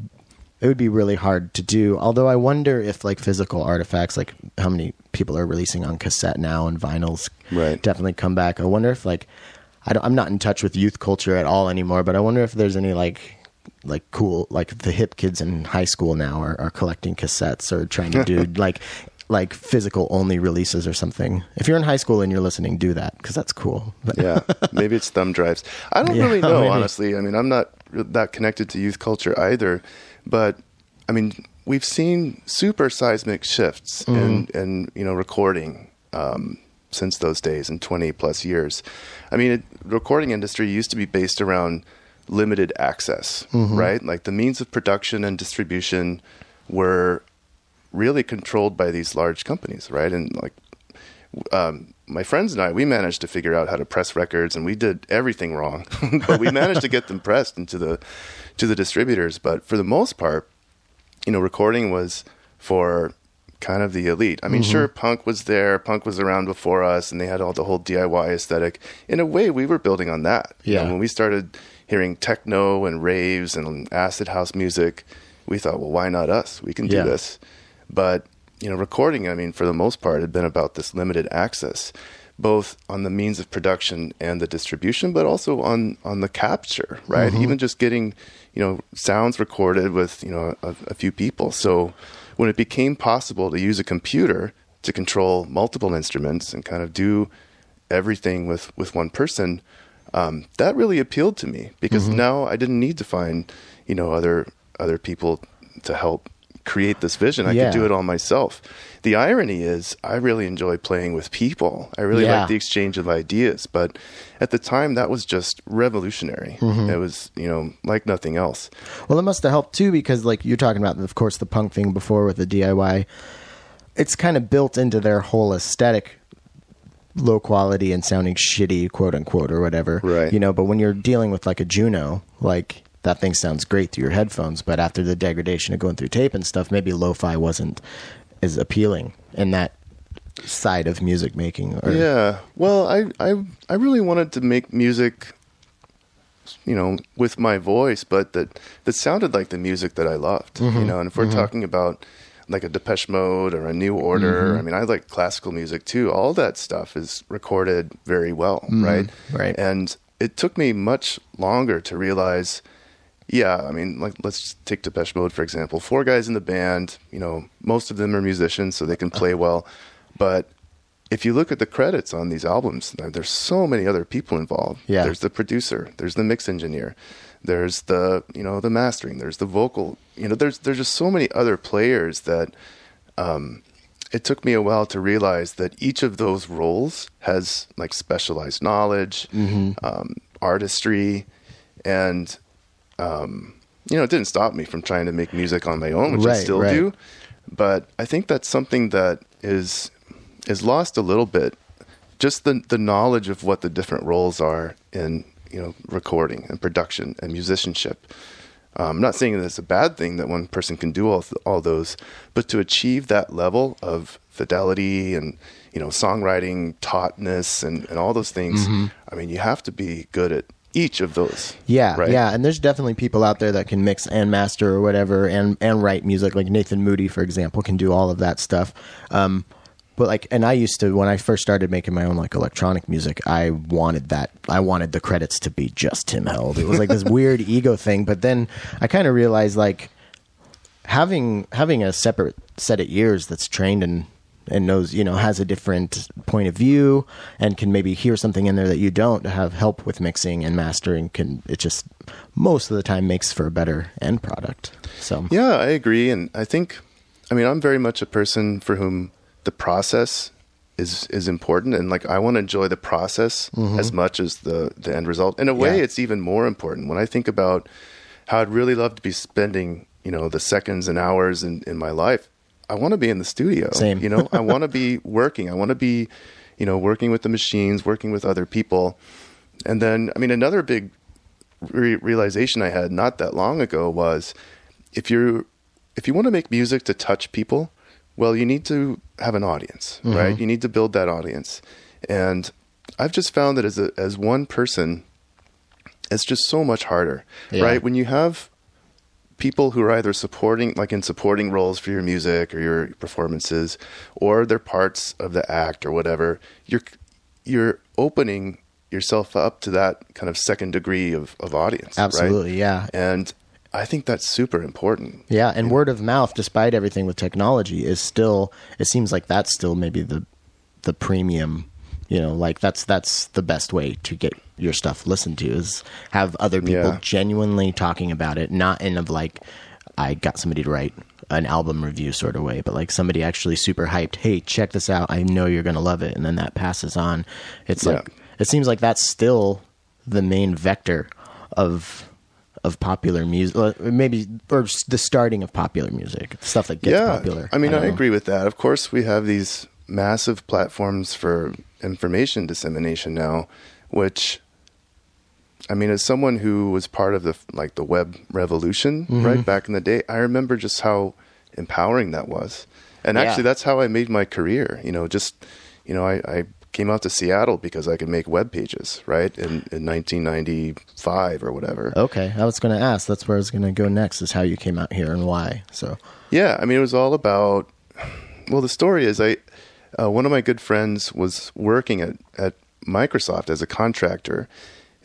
it would be really hard to do. Although I wonder if like physical artifacts, like how many people are releasing on cassette now and vinyls, Right. definitely come back. I wonder if like I don't, I'm not in touch with youth culture at all anymore, but I wonder if there's any like like cool like the hip kids in high school now are, are collecting cassettes or trying to do like like physical only releases or something. If you're in high school and you're listening, do that because that's cool. But yeah, maybe it's thumb drives. I don't Yeah, really know, maybe. honestly. I mean, I'm not that connected to youth culture either, but I mean, we've seen super seismic shifts in, Mm-hmm. in you know recording um, since those days in 20 plus years. I mean, it, recording industry used to be based around limited access, Mm-hmm. right? Like the means of production and distribution were really controlled by these large companies, right? And like um, my friends and I, we managed to figure out how to press records, and we did everything wrong, but we managed to get them pressed into the to the distributors. But for the most part, you know, recording was for kind of the elite. I mean, Mm-hmm. sure, punk was there, punk was around before us, and they had all the whole DIY aesthetic. In a way, we were building on that. You know, Yeah. when we started hearing techno and raves and acid house music, we thought, well, why not us? We can do Yeah. this. But you know, recording, I mean, for the most part, had been about this limited access, both on the means of production and the distribution, but also on on the capture, right? Mm-hmm. Even just getting, you know, sounds recorded with you know a, a few people. So when it became possible to use a computer to control multiple instruments and kind of do everything with with one person, um, that really appealed to me because Mm-hmm. now I didn't need to find you know other other people to help create this vision. I Yeah. could do it all myself. The irony is, I really enjoy playing with people. I really Yeah. like the exchange of ideas. But at the time, that was just revolutionary. Mm-hmm. It was, you know, like nothing else. Well, it must have helped too because, like you're talking about, of course, the punk thing before with the DIY. It's kind of built into their whole aesthetic, low quality and sounding shitty, quote unquote, or whatever. Right. You know, but when you're dealing with like a Juno, like that thing sounds great through your headphones, but after the degradation of going through tape and stuff, maybe lo-fi wasn't as appealing in that side of music making. Or, Yeah. Well, I, I I really wanted to make music, you know, with my voice, but that that sounded like the music that I loved. Mm-hmm. You know, and if we're talking about like a Depeche Mode or a New Order, Mm-hmm. I mean, I like classical music too. All that stuff is recorded very well, right? Mm-hmm. right. And it took me much longer to realize. Yeah, I mean, like let's take Depeche Mode for example. Four guys in the band, you know, most of them are musicians, so they can play well. But if you look at the credits on these albums, there's so many other people involved. Yeah. There's the producer, there's the mix engineer, there's the you know the mastering, there's the vocal. You know, there's there's just so many other players that um, it took me a while to realize that each of those roles has like specialized knowledge, um, artistry, and um, you know, it didn't stop me from trying to make music on my own, which I still right. do. But I think that's something that is is lost a little bit. Just the the knowledge of what the different roles are in you know recording and production and musicianship. Um, I'm not saying that it's a bad thing that one person can do all all those, but to achieve that level of fidelity and you know songwriting tautness and, and all those things, I mean, you have to be good at each of those. Yeah, right? yeah, and there's definitely people out there that can mix and master or whatever, and and write music. Like Nathan Moody, for example, can do all of that stuff. Um, but like, and I used to when I first started making my own like electronic music, I wanted that. I wanted the credits to be just Tim Held. It was like this weird ego thing. But then I kind of realized like having having a separate set of ears that's trained and and knows you know has a different point of view and can maybe hear something in there that you don't to have help with mixing and mastering can it just most of the time makes for a better end product so Yeah, I agree, and I think, I mean, I'm very much a person for whom the process is is important, and like I want to enjoy the process mm-hmm. as much as the the end result. In a way, Yeah. it's even more important when I think about how I'd really love to be spending, you know, the seconds and hours in in my life. I want to be in the studio. Same. You know, I want to be working. I want to be, you know, working with the machines, working with other people, and then I mean, another big re- realization I had not that long ago was if you if you want to make music to touch people, well, you need to have an audience, Mm-hmm. right? You need to build that audience, and I've just found that as a, as one person, it's just so much harder, Yeah. right? When you have people who are either supporting like in supporting roles for your music or your performances or they're parts of the act or whatever you're you're opening yourself up to that kind of second degree of, of audience right? absolutely yeah and I think that's super important. Yeah, and word of mouth, despite everything with technology, is still. It seems like that's still maybe the the premium. You know, like that's that's the best way to get your stuff listened to is have other people Yeah. genuinely talking about it, not in of like I got somebody to write an album review sort of way, but like somebody actually super hyped. Hey, check this out! I know you're gonna love it, and then that passes on. It's Yeah. like it seems like that's still the main vector of of popular music, maybe or the starting of popular music, stuff that gets yeah, popular. I mean, don't I, agree with that. Of course, we have these massive platforms for information dissemination now, which, I mean, as someone who was part of the like the web revolution, Mm-hmm. right back in the day, I remember just how empowering that was. And Yeah. actually, that's how I made my career. You know, just you know, I, I came out to Seattle because I could make web pages, right, in, in 1995 or whatever. Okay, I was going to ask. That's where I was going to go next. Is how you came out here and why. So Yeah, I mean, it was all about. Well, the story is, I uh, one of my good friends was working at at Microsoft as a contractor,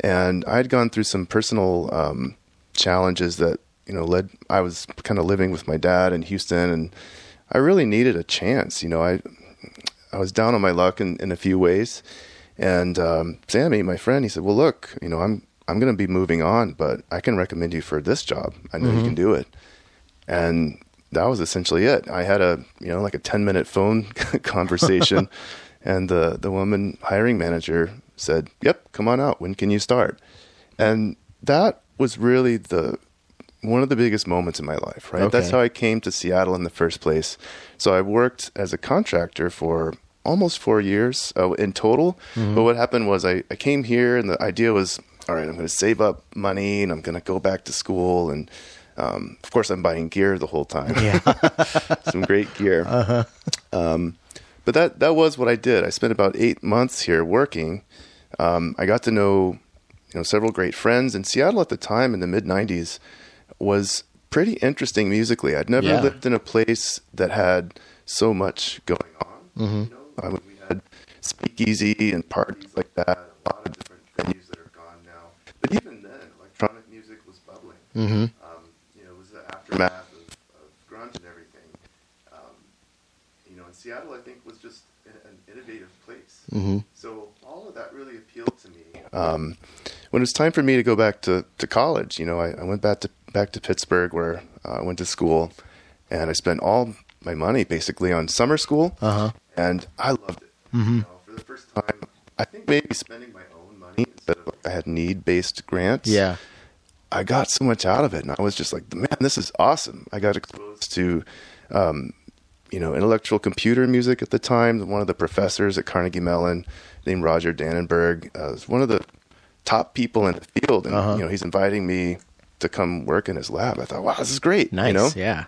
and I had gone through some personal um, challenges that you know led. I was kind of living with my dad in Houston, and I really needed a chance. You know, I I was down on my luck in, in a few ways, and um, Sammy, my friend, he said, "Well, look, you know, I'm I'm going to be moving on, but I can recommend you for this job. I know you can do it." and that was essentially it. I had a you know like a ten minute phone conversation, and the the woman hiring manager said, "Yep, come on out. When can you start?" And that was really the one of the biggest moments in my life. Right, that's how I came to Seattle in the first place. So I worked as a contractor for almost four years uh, in total. But what happened was I, I came here, and the idea was, all right, I'm going to save up money, and I'm going to go back to school and um, of course, I'm buying gear the whole time. yeah, Some great gear. Um, but that that was what I did. I spent about eight months here working. Um, I got to know you know several great friends. And Seattle at the time in the mid '90s was pretty interesting musically. I'd never Yeah. lived in a place that had so much going on. You know, I mean, we had speakeasy and parties like that. A lot of different venues that are gone now. But even then, electronic music was bubbling. hmm Um, you know, it was the aftermath of, of grunge and everything. Um, you know, and Seattle, I think, was just a- an innovative place. Mhm. So all of that really appealed to me. Um, when it was time for me to go back to, to college, you know, I, I went back to back to Pittsburgh where uh, I went to school, and I spent all my money basically on summer school, Uh-huh. and I loved it. You know, for the first time, I think maybe spending my own money instead of I had need based grants. yeah, I got so much out of it, and I was just like, man, this is awesome. I got exposed to, um, you know, intellectual computer music at the time. One of the professors at Carnegie Mellon, named Roger Dannenberg, uh, was one of the top people in the field, and Uh-huh. you know, he's inviting me to come work in his lab. I thought, wow, this is great. nice. You know, Yeah,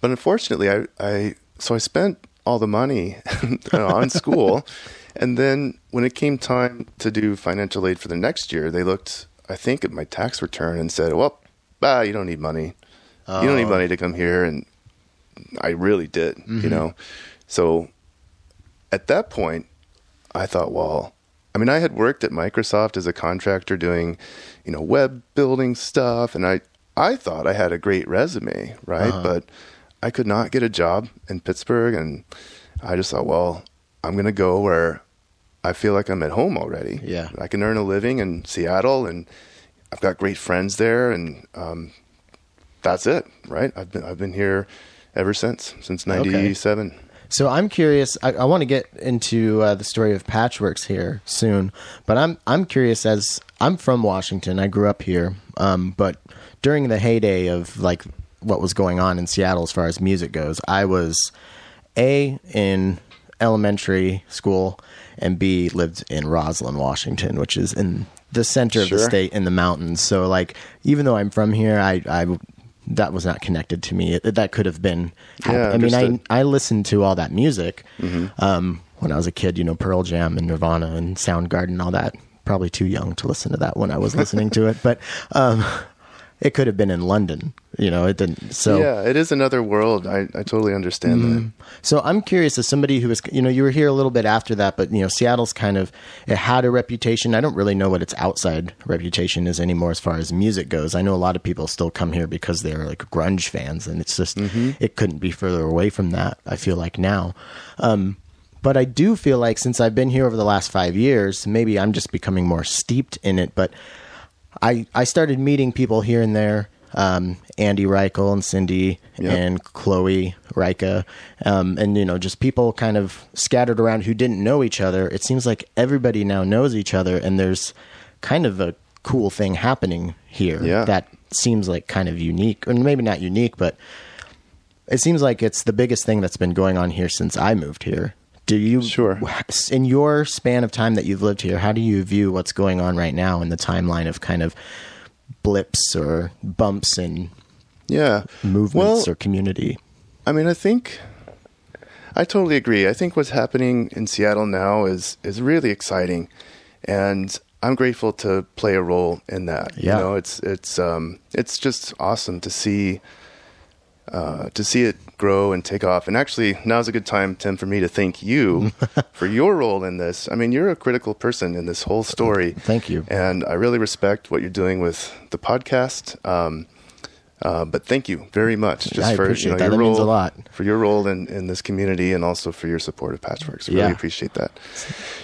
but unfortunately, I, I so I spent all the money on school, and then when it came time to do financial aid for the next year, they looked, I think, at my tax return and said, "Well, ah, you don't need money. You don't need Oh. money to come here." And I really did, you know. So at that point, I thought, well, I mean, I had worked at Microsoft as a contractor doing, you know, web building stuff, and I I thought I had a great resume, right? Uh-huh. But I could not get a job in Pittsburgh, and I just thought, well, I'm going to go where I feel like I'm at home already. Yeah. I can earn a living in Seattle, and I've got great friends there, and um, that's it, right? I've been I've been here ever since since Okay. '97. So I'm curious. I, I want to get into uh, the story of Patchwerks here soon, but I'm I'm curious as I'm from Washington. I grew up here, um, but during the heyday of like what was going on in Seattle as far as music goes, I was a in elementary school and b lived in Roslyn, Washington, which is in the center of the state in the mountains. So like even though I'm from here, I I that was not connected to me. It, that could have been. Yeah, I mean, I. I listened to all that music um, when I was a kid. You know, Pearl Jam and Nirvana and Soundgarden, all that. Probably too young to listen to that when I was listening to it, but um, it could have been in London. You know, it didn't. So yeah, it is another world. I, I totally understand that. So I'm curious as somebody who was, you know, you were here a little bit after that, but you know, Seattle's kind of it had a reputation. I don't really know what its outside reputation is anymore as far as music goes. I know a lot of people still come here because they're like grunge fans, and it's just it couldn't be further away from that. I feel like now. Um, but I do feel like since I've been here over the last five years, maybe I'm just becoming more steeped in it. But I I started meeting people here and there. Um, Andy Reichel and Cindy Yep. and Chloe Rika, um, and you know, just people kind of scattered around who didn't know each other. It seems like everybody now knows each other, and there's kind of a cool thing happening here Yeah. that seems like kind of unique, or maybe not unique, but it seems like it's the biggest thing that's been going on here since I moved here. Do you Sure. in your span of time that you've lived here, how do you view what's going on right now in the timeline of kind of blips or bumps and Yeah. movements Well, or community? I mean, I think I totally agree. I think what's happening in Seattle now is is really exciting, and I'm grateful to play a role in that. Yeah. You know, it's it's um it's just awesome to see uh, to see it grow and take off. And actually, now's a good time, Tim, for me to thank you for your role in this. I mean, you're a critical person in this whole story. Thank you. And I really respect what you're doing with the podcast. Um, uh, but thank you very much just I for you know, your That role, lot. for your role in, in this community and also for your support of Patchwerks. I really Yeah. appreciate that.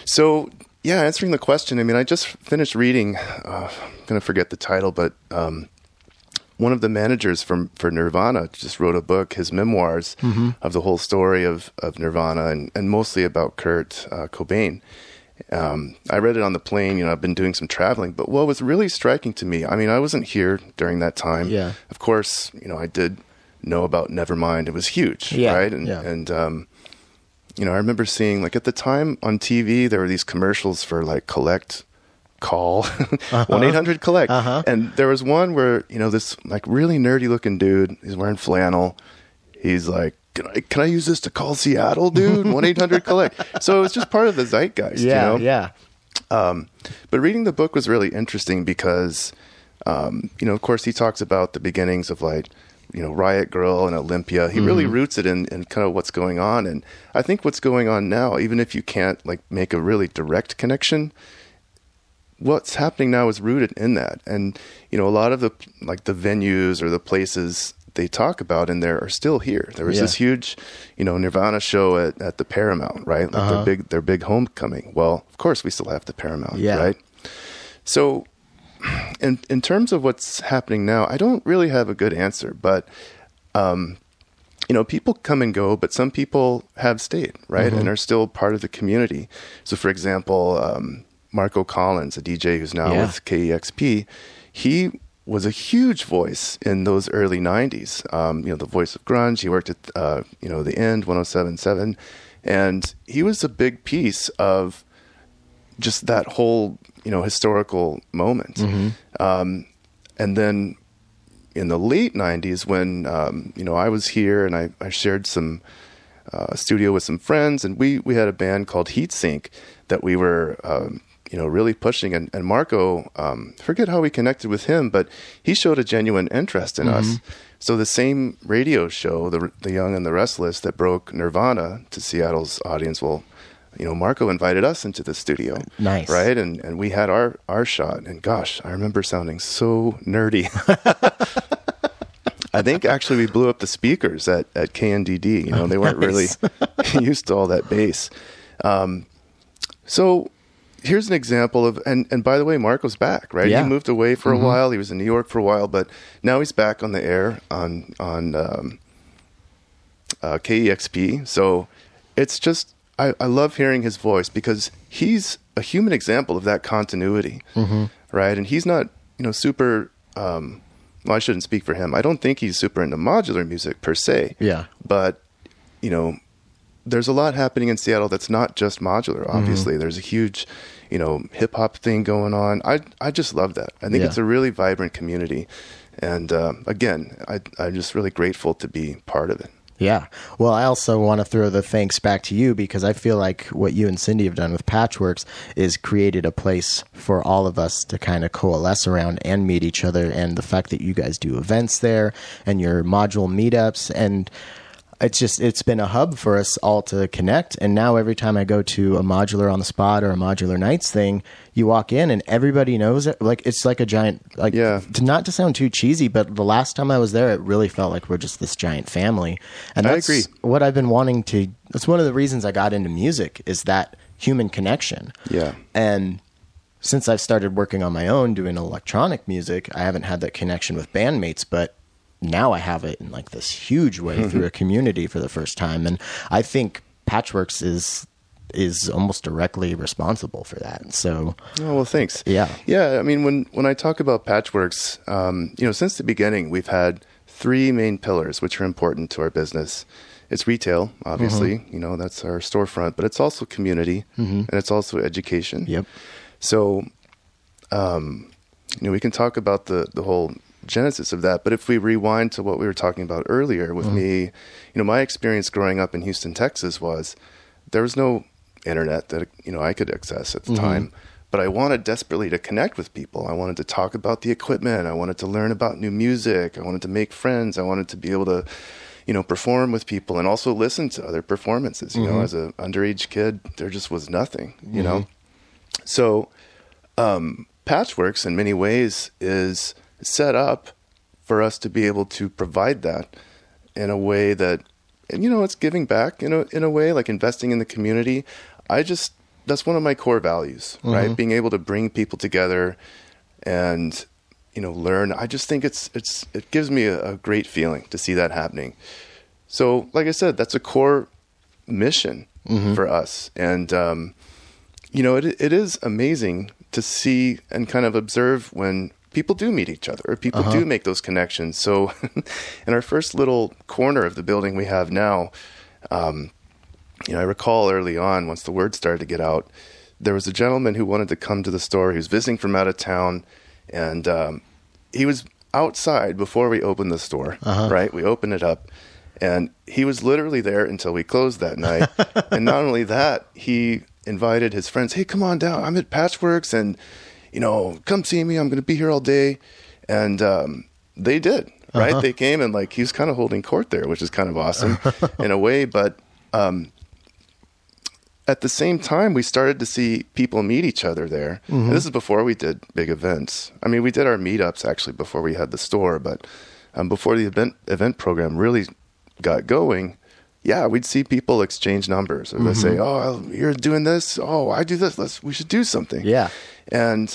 So, yeah, answering the question, I mean, I just finished reading, uh, I'm going to forget the title, but um, one of the managers from for Nirvana just wrote a book, his memoirs Mm-hmm. of the whole story of, of Nirvana and, and mostly about Kurt uh, Cobain. Um, I read it on the plane. You know, I've been doing some traveling, but what was really striking to me, I mean, I wasn't here during that time. Yeah. Of course, you know, I did know about Nevermind. It was huge, Yeah, right? And yeah. and um, you know, I remember seeing like at the time on TV there were these commercials for like collect call one eight hundred collect, Uh-huh. and there was one where you know this like really nerdy looking dude. He's wearing flannel. He's like. Can I, can I use this to call Seattle, dude? One eight hundred collect. So it's just part of the zeitgeist, Yeah, you know. yeah. But reading the book was really interesting because, um, you know, of course, he talks about the beginnings of like, you know, Riot Grrrl and Olympia. He really roots it in, in kind of what's going on. And I think what's going on now, even if you can't like make a really direct connection, what's happening now is rooted in that. And, you know, a lot of the like the venues or the places they talk about in there are still here. There was Yeah. this huge, you know, Nirvana show at, at the Paramount, right? Like their big their big homecoming. Well, of course we still have the Paramount, Yeah. right? So in in terms of what's happening now, I don't really have a good answer, but um, you know, people come and go, but some people have stayed, right, and are still part of the community. So, for example, um, Marco Collins, a DJ who's now Yeah. with KEXP, he was a huge voice in those early '90s. Um, you know, the voice of grunge. He worked at uh, you know the End 107.7, and he was a big piece of just that whole you know historical moment. Um, and then in the late '90s, when um, you know I was here and I, I shared some uh, studio with some friends, and we we had a band called Heat Sink that we were. You know, really pushing, and, and Marco, um, forget how we connected with him, but he showed a genuine interest in us. So the same radio show, the the Young and the Restless, that broke Nirvana to Seattle's audience, well, you know, Marco invited us into the studio. Nice. Right? And and we had our our shot. And gosh, I remember sounding so nerdy. I think actually we blew up the speakers at, at KNDD. You know, they weren't really used to all that bass. Um, so here's an example of, and, and by the way, Marco's back, right? Yeah. He moved away for a while. He was in New York for a while, but now he's back on the air on, on, um, uh, KEXP. So it's just, I, I love hearing his voice because he's a human example of that continuity, right? And he's not, you know, super, um, well, I shouldn't speak for him. I don't think he's super into modular music per se. Yeah. But, you know, there's a lot happening in Seattle that's not just modular. Mm-hmm. Obviously, there's a huge, you know, hip hop thing going on. I I just love that. I think Yeah. it's a really vibrant community, and uh, again, I I'm just really grateful to be part of it. Yeah. Well, I also want to throw the thanks back to you because I feel like what you and Cindy have done with Patchwerks is created a place for all of us to kind of coalesce around and meet each other. And the fact that you guys do events there and your module meetups and it's just it's been a hub for us all to connect and now every time i go to a modular on the spot or a modular nights thing you walk in and everybody knows it like it's like a giant like Yeah. to not to sound too cheesy but the last time i was there it really felt like we're just this giant family and I agree. what i've been wanting to that's one of the reasons i got into music is that human connection Yeah. and since I've started working on my own doing electronic music, I haven't had that connection with bandmates, but now I have it in like this huge way Mm-hmm. through a community for the first time. And I think Patchwerks is is almost directly responsible for that. So Oh well, thanks. Yeah. yeah. I mean, when when I talk about Patchwerks, um, you know, since the beginning, we've had three main pillars which are important to our business. It's retail, obviously. Mm-hmm. You know, that's our storefront, but it's also community and it's also education. Yep. So, um, you know, we can talk about the the whole genesis of that. But if we rewind to what we were talking about earlier with mm-hmm. me, you know, my experience growing up in Houston, Texas was there was no internet that you know I could access at the mm-hmm. time. But I wanted desperately to connect with people. I wanted to talk about the equipment. I wanted to learn about new music. I wanted to make friends. I wanted to be able to, you know, perform with people and also listen to other performances. You know, mm-hmm. as an underage kid, there just was nothing. You know, so um, Patchwerks, in many ways, is set up for us to be able to provide that in a way that, and you know, it's giving back in a in a way, like investing in the community. I just that's one of my core values, right? Being able to bring people together and you know learn. I just think it's it's it gives me a, a great feeling to see that happening. So, like I said, that's a core mission for us, and um, you know, it it is amazing to see and kind of observe when people do meet each other or people do make those connections. So, in our first little corner of the building we have now, um, you know, I recall early on once the word started to get out, there was a gentleman who wanted to come to the store. He was visiting from out of town, and um, he was outside before we opened the store. Right, we opened it up. And he was literally there until we closed that night. and not only that, he invited his friends, hey, come on down. I'm at Patchwerks and, you know, come see me. I'm going to be here all day. And um, they did, right? They came and, like, he was kind of holding court there, which is kind of awesome in a way. But um, at the same time, we started to see people meet each other there. And this is before we did big events. I mean, we did our meetups actually before we had the store, but um, before the event event program really got going, yeah, we'd see people exchange numbers, or they say, "Oh, you're doing this. Oh, I do this. Let's we should do something." Yeah. and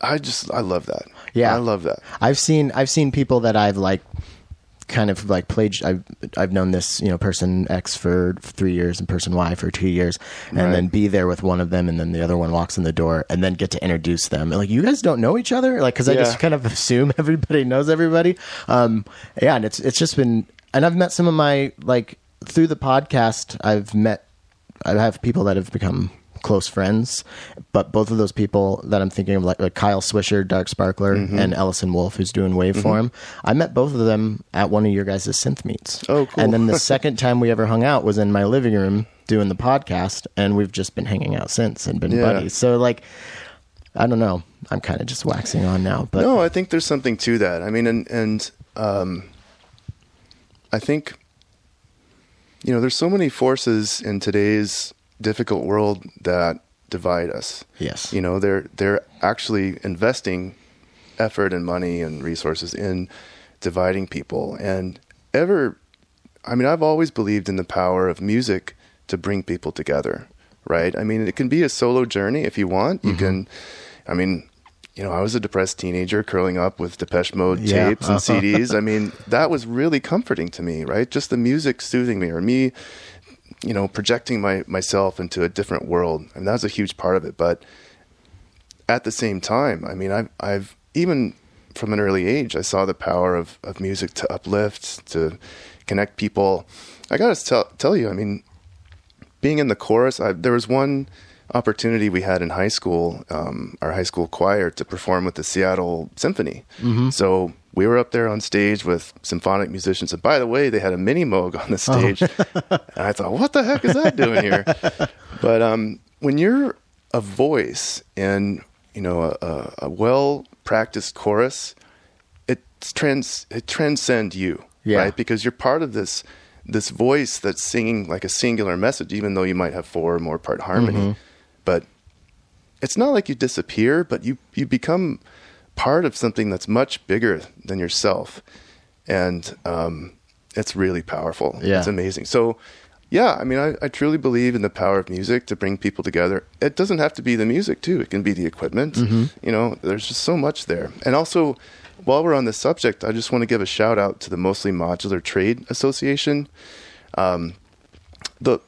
I just I love that. Yeah. I love that. I've seen I've seen people that I've like kind of like played I've I've known this, you know, person X for 3 years and person Y for 2 years and Right. then be there with one of them and then the other one walks in the door and then get to introduce them. Like you guys don't know each other? Like cuz I just kind of assume everybody knows everybody. Um yeah, and it's it's just been and I've met some of my like through the podcast I've met I have people that have become close friends, but both of those people that I'm thinking of, like, like Kyle Swisher, Dark Sparkler, Mm-hmm. and Ellison Wolf, who's doing Waveform, I met both of them at one of your guys' synth meets. Oh, cool. And then the second time we ever hung out was in my living room doing the podcast, and we've just been hanging out since and been Yeah. buddies. So, like, I don't know. I'm kind of just waxing on now, but no, I think there's something to that. I mean, and and um, I think you know, there's so many forces in today's difficult world that divide us. Yes. You know, they're they're actually investing effort and money and resources in dividing people. And ever I mean, I've always believed in the power of music to bring people together, right? I mean, it can be a solo journey if you want. You mm-hmm. can I mean, you know, I was a depressed teenager curling up with Depeche Mode Yeah. tapes and CDs. I mean, that was really comforting to me, right? Just the music soothing me or me, you know, projecting my myself into a different world. I And that was a huge part of it. But at the same time, I mean, I've, I've even from an early age, I saw the power of, of music to uplift, to connect people. I got to tell, tell you, I mean, being in the chorus, I, there was one opportunity we had in high school, um, our high school choir, to perform with the Seattle Symphony. So we were up there on stage with symphonic musicians. And by the way, they had a Minimoog on the stage. and I thought, what the heck is that doing here? but um, when you're a voice in you know a, a, well practiced chorus, it's trans it transcends you, Yeah. right? Because you're part of this this voice that's singing like a singular message, even though you might have four or more part harmony. But it's not like you disappear, but you you become part of something that's much bigger than yourself, and um, it's really powerful. Yeah. it's amazing. So. Yeah, I mean, I, I truly believe in the power of music to bring people together. It doesn't have to be the music, too. It can be the equipment. You know, there's just so much there. And also, while we're on this subject, I just want to give a shout out to the Mostly Modular Trade Association. Um, the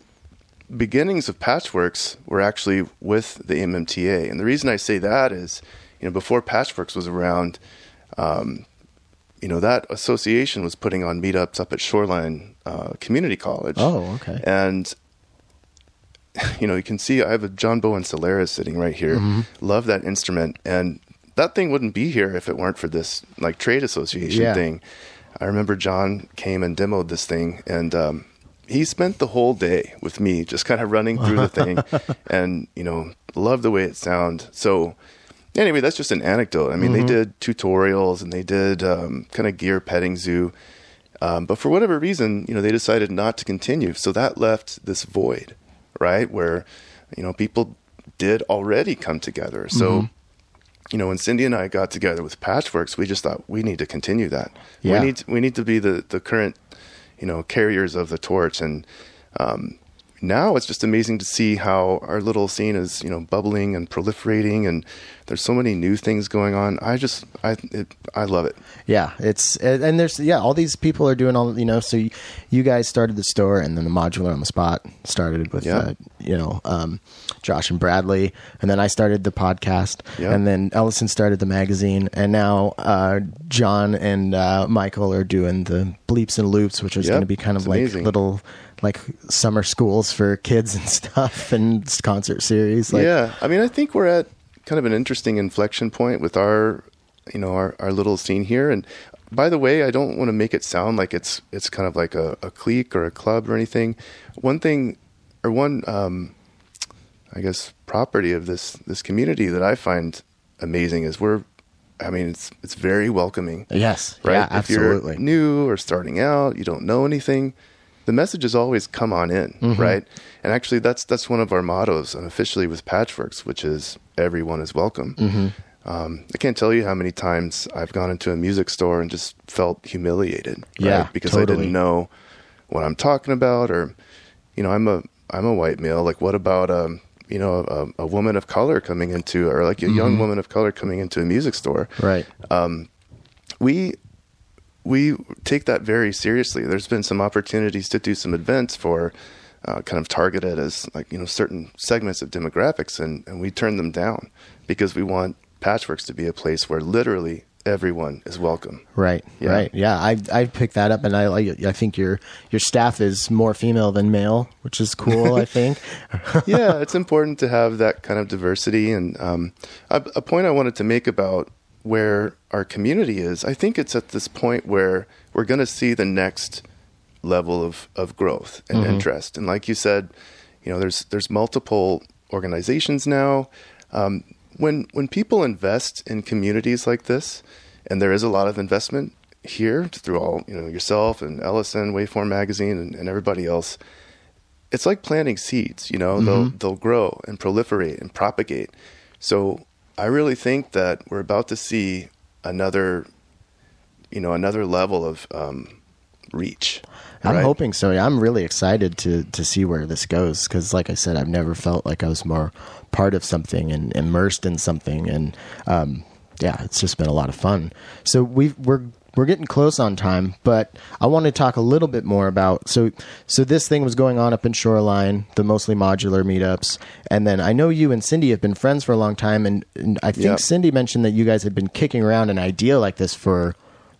beginnings of Patchwerks were actually with the MMTA, and the reason I say that is, you know, before Patchwerks was around, um, you know, that association was putting on meetups up at Shoreline uh, Community College. Oh, okay. And you know, you can see I have a John Bowen Solaris sitting right here. Love that instrument, and that thing wouldn't be here if it weren't for this like trade association Yeah. thing. I remember John came and demoed this thing, and um, he spent the whole day with me, just kind of running through the thing, and you know, love the way it sound. So, anyway, that's just an anecdote. I mean, they did tutorials and they did um, kind of gear petting zoo. Um, but for whatever reason, you know, they decided not to continue. So that left this void, right? Where, you know, people did already come together. So, you know, when Cindy and I got together with Patchwerks, we just thought we need to continue that. Yeah. We need we need to be the the current, you know, carriers of the torch. And um, now it's just amazing to see how our little scene is, you know, bubbling and proliferating, and there's so many new things going on. I just I it, I love it. Yeah, it's and there's yeah, all these people are doing all you know. So you, you guys started the store, and then the modular on the spot started with Yeah. uh, you know um, Josh and Bradley, and then I started the podcast, Yeah. and then Ellison started the magazine, and now uh, John and uh, Michael are doing the bleeps and loops, which is Yep, going to be kind of it's like amazing. little like summer schools for kids and stuff, and concert series. Like, yeah, I mean, I think we're at kind of an interesting inflection point with our, you know, our, our little scene here. And by the way, I don't want to make it sound like it's it's kind of like a, a clique or a club or anything. One thing, or one, um, I guess, property of this this community that I find amazing is we're, I mean, it's it's very welcoming Yes. right? Yeah. if Absolutely. you're new or starting out, you don't know anything, the message is always come on in, Mm-hmm. right? And actually, that's that's one of our mottos officially with Patchwerks, which is everyone is welcome. Mm-hmm. Um, I can't tell you how many times I've gone into a music store and just felt humiliated, right? Yeah, because I didn't know what I'm talking about, or you know, I'm a I'm a white male. Like, what about um, you know, a, a woman of color coming into, or like a Mm-hmm. young woman of color coming into a music store? right. we we take that very seriously. There's been some opportunities to do some events for uh, kind of targeted as like you know certain segments of demographics, and and we turn them down because we want Patchwerks to be a place where literally everyone is welcome. Right, Yeah. right, yeah. I I picked that up, and I. I think your your staff is more female than male, which is cool. I think. yeah, it's important to have that kind of diversity. And um, a, a point I wanted to make about where our community is, I think it's at this point where we're going to see the next level of, of growth and interest. And like you said, you know, there's there's multiple organizations now. Um, when when people invest in communities like this, and there is a lot of investment here through all you know yourself and Ellison, Waveform Magazine, and, and everybody else it's like planting seeds you know they'll they'll grow and proliferate and propagate so i really think that we're about to see another you know another level of um, reach I'm right? hoping so. Yeah, I'm really excited to to see where this goes because, like I said, I've never felt like I was more part of something and immersed in something, and um, yeah, it's just been a lot of fun. So we we're we're getting close on time, but I want to talk a little bit more about so so this thing was going on up in Shoreline, the mostly modular meetups, and then I know you and Cindy have been friends for a long time, and, and I think Yep. Cindy mentioned that you guys had been kicking around an idea like this for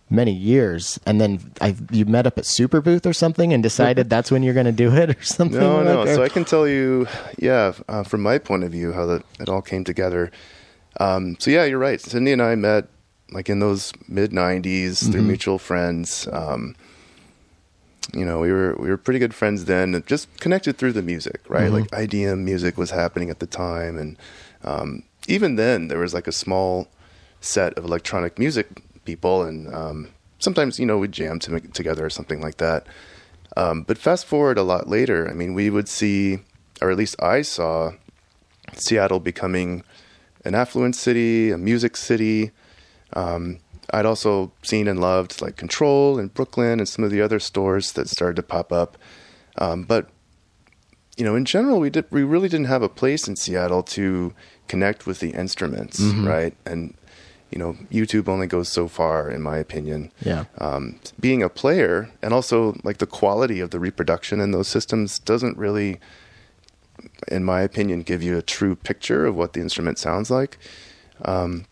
many years, and then I you met up at Super Booth or something and decided that's when you're going to do it or something. no no like- or- so i can tell you yeah uh, from my point of view how that it all came together um, so yeah you're right cindy and i met like in those mid '90s through mutual friends. Um, you know, we were we were pretty good friends then, and just connected through the music, right? Like IDM music was happening at the time, and um, even then there was like a small set of electronic music people, and um, sometimes you know we'd jam to together or something like that. Um, but fast forward a lot later, I mean, we would see, or at least I saw, Seattle becoming an affluent city, a music city. Um, I'd also seen and loved like Control in Brooklyn and some of the other stores that started to pop up. Um, but you know, in general, we did we really didn't have a place in Seattle to connect with the instruments, right? And you know, YouTube only goes so far, in my opinion. Yeah. Um, being a player and also like the quality of the reproduction in those systems doesn't really, in my opinion, give you a true picture of what the instrument sounds like. Um,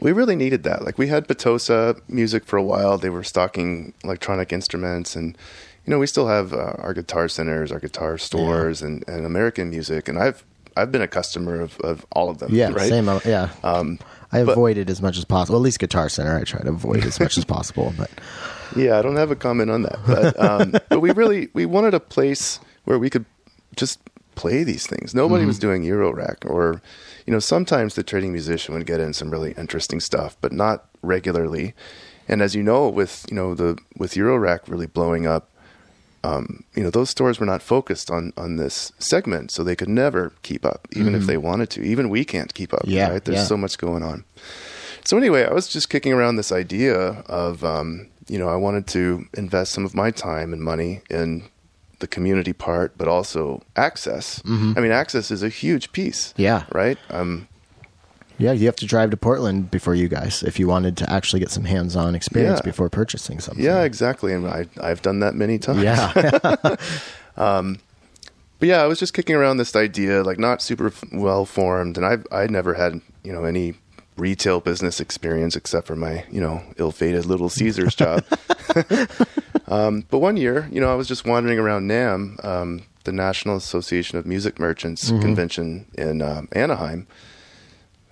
we really needed that. Like we had Petosa music for a while. They were stocking electronic instruments, and you know we still have uh, our guitar centers, our guitar stores, and, and American music. And I've I've been a customer of, of all of them. Yeah, right. same. uh, Yeah. Um, I avoid it as much as possible. At least Guitar Center, I try to avoid as much as possible. But Yeah, I don't have a comment on that, but um, but we really we wanted a place where we could just play these things. Nobody was doing Euro rack or you know, sometimes the trading musician would get in some really interesting stuff, but not regularly. And as you know, with you know the with Eurorack really blowing up, um, you know those stores were not focused on on this segment, so they could never keep up, even if they wanted to. Even we can't keep up. Yeah, right? There's yeah. so much going on. So anyway, I was just kicking around this idea of, um, you know, I wanted to invest some of my time and money in the community part, but also access. I mean, access is a huge piece. Mm-hmm. Yeah. Right. Um, yeah, you have to drive to Portland before you guys if you wanted to actually get some hands-on experience Yeah. before purchasing something. yeah, exactly. And I, I've done that many times. Yeah. But yeah, I was just kicking around this idea, like not super well formed, and I've I'd never had you know any retail business experience except for my you know ill-fated Little Caesars job. um, but one year, you know, I was just wandering around NAMM, um, the National Association of Music Merchants convention in um, Anaheim.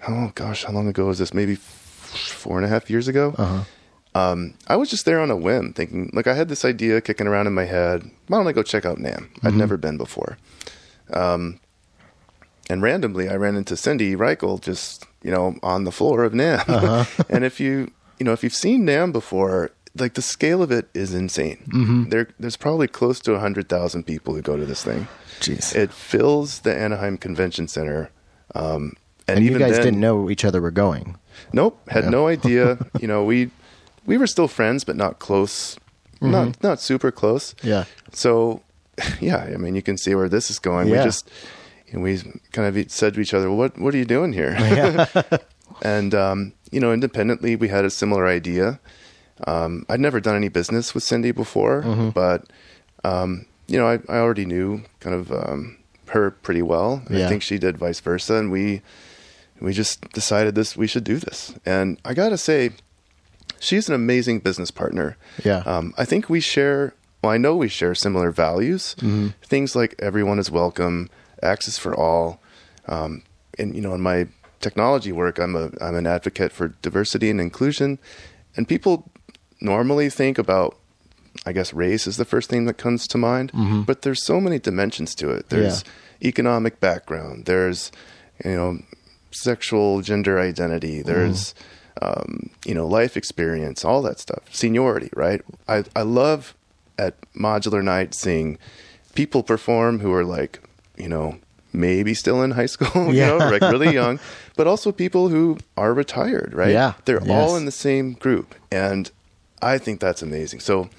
Oh gosh, how long ago was this? Maybe four and a half years ago. Um, I was just there on a whim, thinking like I had this idea kicking around in my head. Why don't I go check out NAMM? I'd never been before. Um, and randomly, I ran into Cindy Reichel just you know on the floor of NAMM. and if you you know if you've seen NAMM before, like the scale of it is insane. There, there's probably close to hundred thousand people who go to this thing. Jeez. It fills the Anaheim Convention Center. Um, and, and you guys then, didn't know each other were going. Nope, had Yeah. no idea. you know, we we were still friends, but not close, not not super close. Mm-hmm. Yeah. So, yeah, I mean, you can see where this is going. Yeah. We just and we kind of said to each other, well, "What what are you doing here?" Yeah. and um, you know, independently, we had a similar idea. Um, I'd never done any business with Cindy before, Mm-hmm. but um, you know, I, I already knew kind of um, her pretty well. Yeah. I think she did vice versa, and we we just decided this we should do this. And I gotta say, she's an amazing business partner. Yeah. Um, I think we share. Well, I know we share similar values. Things like everyone is welcome, access for all, um, and you know, in my technology work, I'm a I'm an advocate for diversity and inclusion, and people normally think about. I guess race is the first thing that comes to mind, but there's so many dimensions to it. There's economic background. There's, you know, sexual gender identity. There's, um, you know, life experience, all that stuff. Seniority, right? I I love at Modular Night seeing people perform who are like, you know, maybe still in high school, you Yeah. know, like really young, but also people who are retired, right? Yeah. They're Yes. all in the same group. And I think that's amazing. So,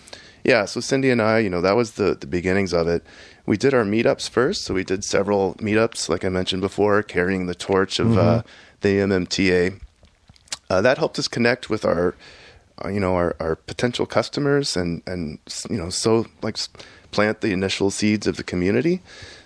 yeah, so Cindy and I, you know, that was the, the beginnings of it. We did our meetups first. So we did several meetups, like I mentioned before, carrying the torch of uh, the MMTA. Uh, that helped us connect with our, uh, you know, our, our potential customers and, and, you know, so like plant the initial seeds of the community.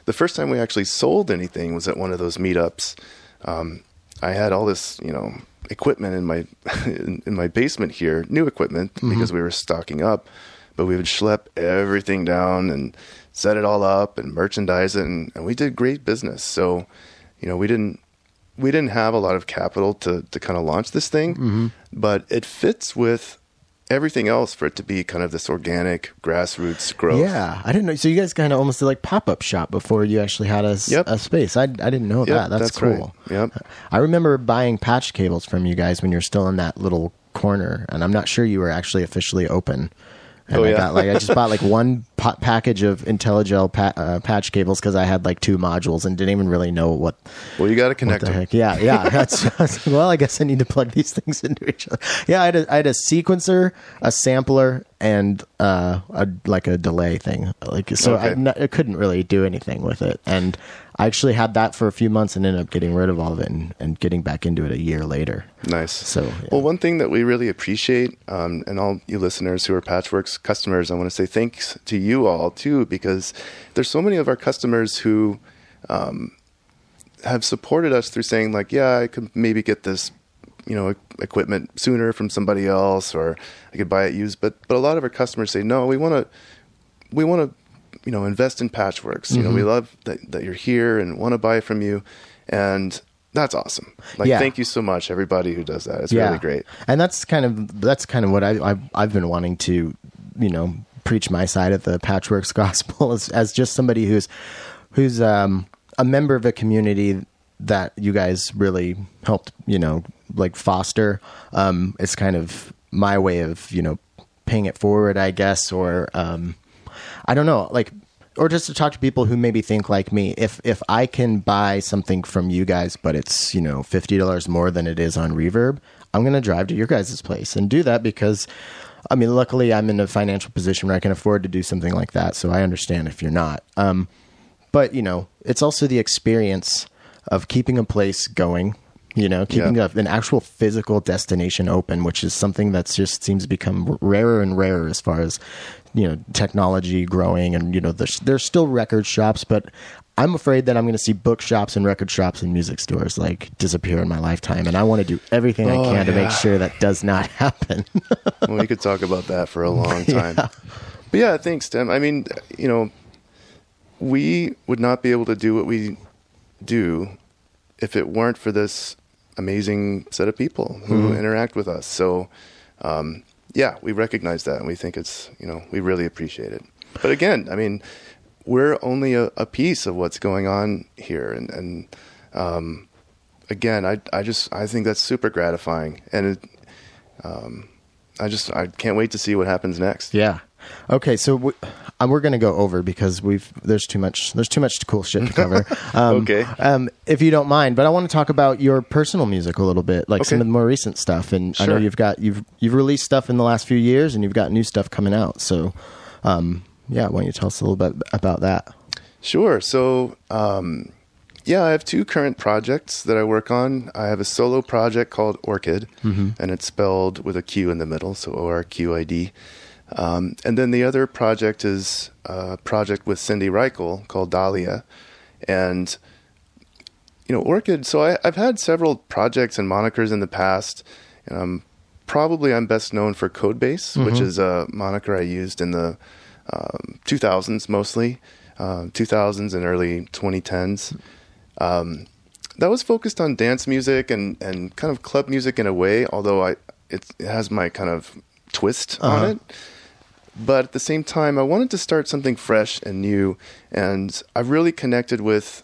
The first time we actually sold anything was at one of those meetups. Um, I had all this, you know, equipment in my in, in my basement here, new equipment because we were stocking up, but we would schlep everything down and set it all up and merchandise it, and, and we did great business. So, you know, we didn't we didn't have a lot of capital to to kind of launch this thing, Mm-hmm. but it fits with everything else for it to be kind of this organic grassroots growth. Yeah, I didn't know. So you guys kind of almost did like pop up shop before you actually had a, Yep. a space. I, I didn't know Yep, that. That's, that's right. cool. Yep. I remember buying patch cables from you guys when you're still in that little corner, and I'm not sure you were actually officially open. And Oh, I yeah. got like I just bought like one pa- package of Intellijel pa- uh, patch cables because I had like two modules and didn't even really know what Well, you got to connect the them. heck? Yeah, yeah. That's, well, I guess I need to plug these things into each other. Yeah, I had a, I had a sequencer, a sampler, and uh, a like a delay thing. Like so, I, Okay. n- I couldn't really do anything with it, and I actually had that for a few months and ended up getting rid of all of it and, and getting back into it a year later. Nice. So, yeah. well, one thing that we really appreciate, um, and all you listeners who are Patchwerks customers, I want to say thanks to you all too, because there's so many of our customers who um, have supported us through saying like, yeah, I could maybe get this, you know, equipment sooner from somebody else, or I could buy it used. But but a lot of our customers say, no, we want to, we want to, you know, invest in Patchwerks. You know, Mm-hmm. we love that that you're here and want to buy from you, and that's awesome. Like, Yeah. thank you so much, everybody who does that. It's really great. And that's kind of that's kind of what I, I've I've been wanting to, you know, preach my side of the Patchwerks gospel as as just somebody who's who's um, a member of a community that you guys really helped, you know, like foster. Um, it's kind of my way of you know paying it forward, I guess, or um, I don't know, like, or just to talk to people who maybe think like me. If if I can buy something from you guys, but it's you know fifty dollars more than it is on Reverb, I'm gonna drive to your guys' place and do that because, I mean, luckily I'm in a financial position where I can afford to do something like that. So I understand if you're not. Um, but you know, it's also the experience of keeping a place going. You know, keeping Yeah. a, an actual physical destination open, which is something that's just seems to become rarer and rarer as far as you know technology growing. And you know, there's there's still record shops, but I'm afraid that I'm going to see bookshops and record shops and music stores like disappear in my lifetime. And I want to do everything I Oh, can to make sure that does not happen. well, we could talk about that for a long time. But yeah, thanks, Tim. I mean, you know, we would not be able to do what we do if it weren't for this amazing set of people who interact with us. So, um, yeah, we recognize that and we think it's, you know, we really appreciate it. But again, I mean, we're only a, a piece of what's going on here. And, and um, again, I, I just, I think that's super gratifying. And it, um, I just, I can't wait to see what happens next. Yeah. Okay, so we, um, we're going to go over because we've there's too much there's too much cool shit to cover. Um, Okay. Um, if you don't mind, but I want to talk about your personal music a little bit, like some of the more recent stuff. And I know you've got you've you've released stuff in the last few years, and you've got new stuff coming out. So, um, yeah, why don't you tell us a little bit about that? Sure. So, um, yeah, I have two current projects that I work on. I have a solo project called Orqid, and it's spelled with a Q in the middle, so O R Q I D. Um, and then the other project is a project with Cindy Reichel called Dahlia. And, you know, Orqid, so I, I've had several projects and monikers in the past. Um, probably I'm best known for Codebase, which is a moniker I used in the um, 2000s mostly, uh, 2000s and early 2010s. Um, that was focused on dance music and, and kind of club music in a way, although I it, it has my kind of twist on it. But at the same time, I wanted to start something fresh and new, and I really connected with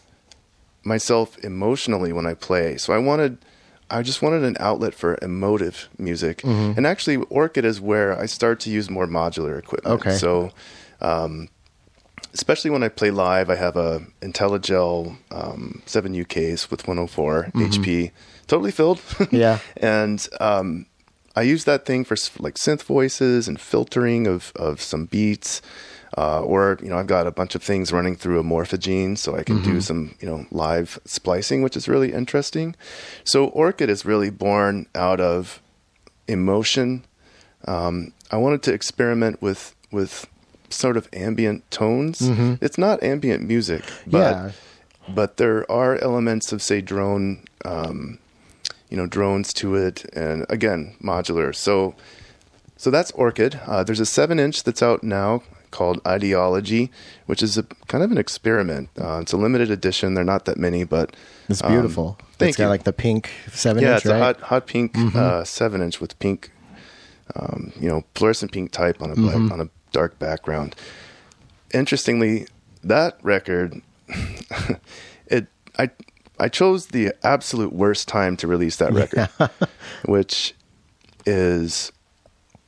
myself emotionally when I play. So I wanted, I just wanted an outlet for emotive music. And actually, Orqid is where I start to use more modular equipment. Okay. So, um, especially when I play live, I have a Intellijel um, 7U case with 104 HP, totally filled. Yeah. and um, I use that thing for like synth voices and filtering of of some beats. Uh, or you know, I've got a bunch of things running through a morphogene, so I can do some you know live splicing, which is really interesting. So Orqid is really born out of emotion. Um, I wanted to experiment with with sort of ambient tones. It's not ambient music, but Yeah. but there are elements of say drone um, you know drones to it and again modular so so that's Orqid uh, there's a seven inch that's out now called Ideology, which is a kind of an experiment. Uh, it's a limited edition. They're not that many, but It's um, beautiful. thank it's got you. like the pink seven yeah, inch, it's right? Mm-hmm. a hot hot pink uh, seven inch with pink, um, you know, fluorescent pink type on a black, Mm-hmm. on a dark background. Interestingly, that record, it I I chose the absolute worst time to release that record, which is.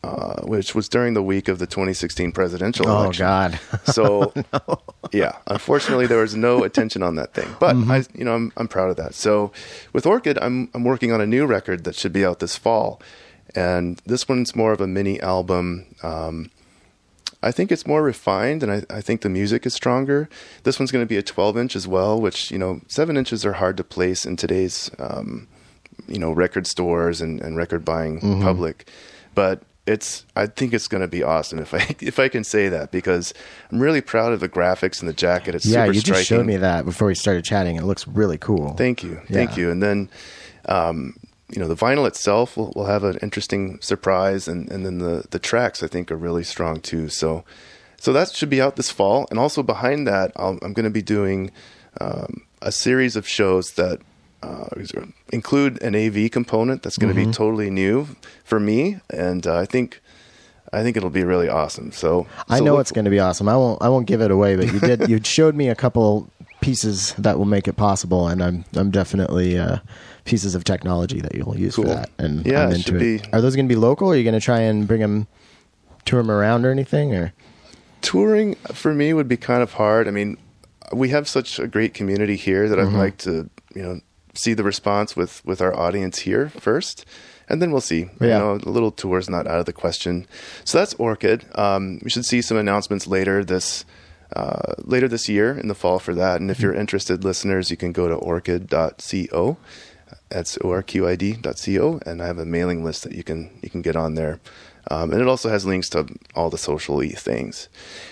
Uh, which was during the week of the 2016 presidential election. oh. God. So, yeah, unfortunately, there was no attention on that thing. But I, you know, I'm I'm proud of that. So, with Orqid, I'm I'm working on a new record that should be out this fall, and this one's more of a mini album. Um, I think it's more refined, and I, I think the music is stronger. This one's going to be a 12 inch as well, which you know, seven inches are hard to place in today's um, you know record stores and, and record buying Mm-hmm. public, but it's I think it's going to be awesome if I if I can say that because I'm really proud of the graphics and the jacket. It's yeah, super you striking. just showed me that before we started chatting. It looks really cool. Thank you, thank you. And then, um, you know, the vinyl itself will, will have an interesting surprise, and, and then the the tracks I think are really strong too. So, so that should be out this fall. And also behind that, I'll, I'm going to be doing um, a series of shows that. Uh, include an AV component that's going to Mm-hmm. be totally new for me, and uh, I think I think it'll be really awesome. So I know look- it's going to be awesome. I won't. I won't give it away, but you did. you showed me a couple pieces that will make it possible, and I'm. I'm definitely uh, pieces of technology that you'll use for that. And Yeah, I'm into it. be- Are those going to be local? Or are you going to try and bring them, tour them around or anything? Or touring for me would be kind of hard. I mean, we have such a great community here that Mm-hmm. I'd like to, you know, see the response with with our audience here first, and then we'll see. You Yeah. know, a little tour is not out of the question. So that's Orqid. Um, we should see some announcements later this. Uh, later this year in the fall for that, and if you're interested, listeners, you can go to orqid.co. That's orqid.co, and I have a mailing list that you can you can get on there. Um, and it also has links to all the social things.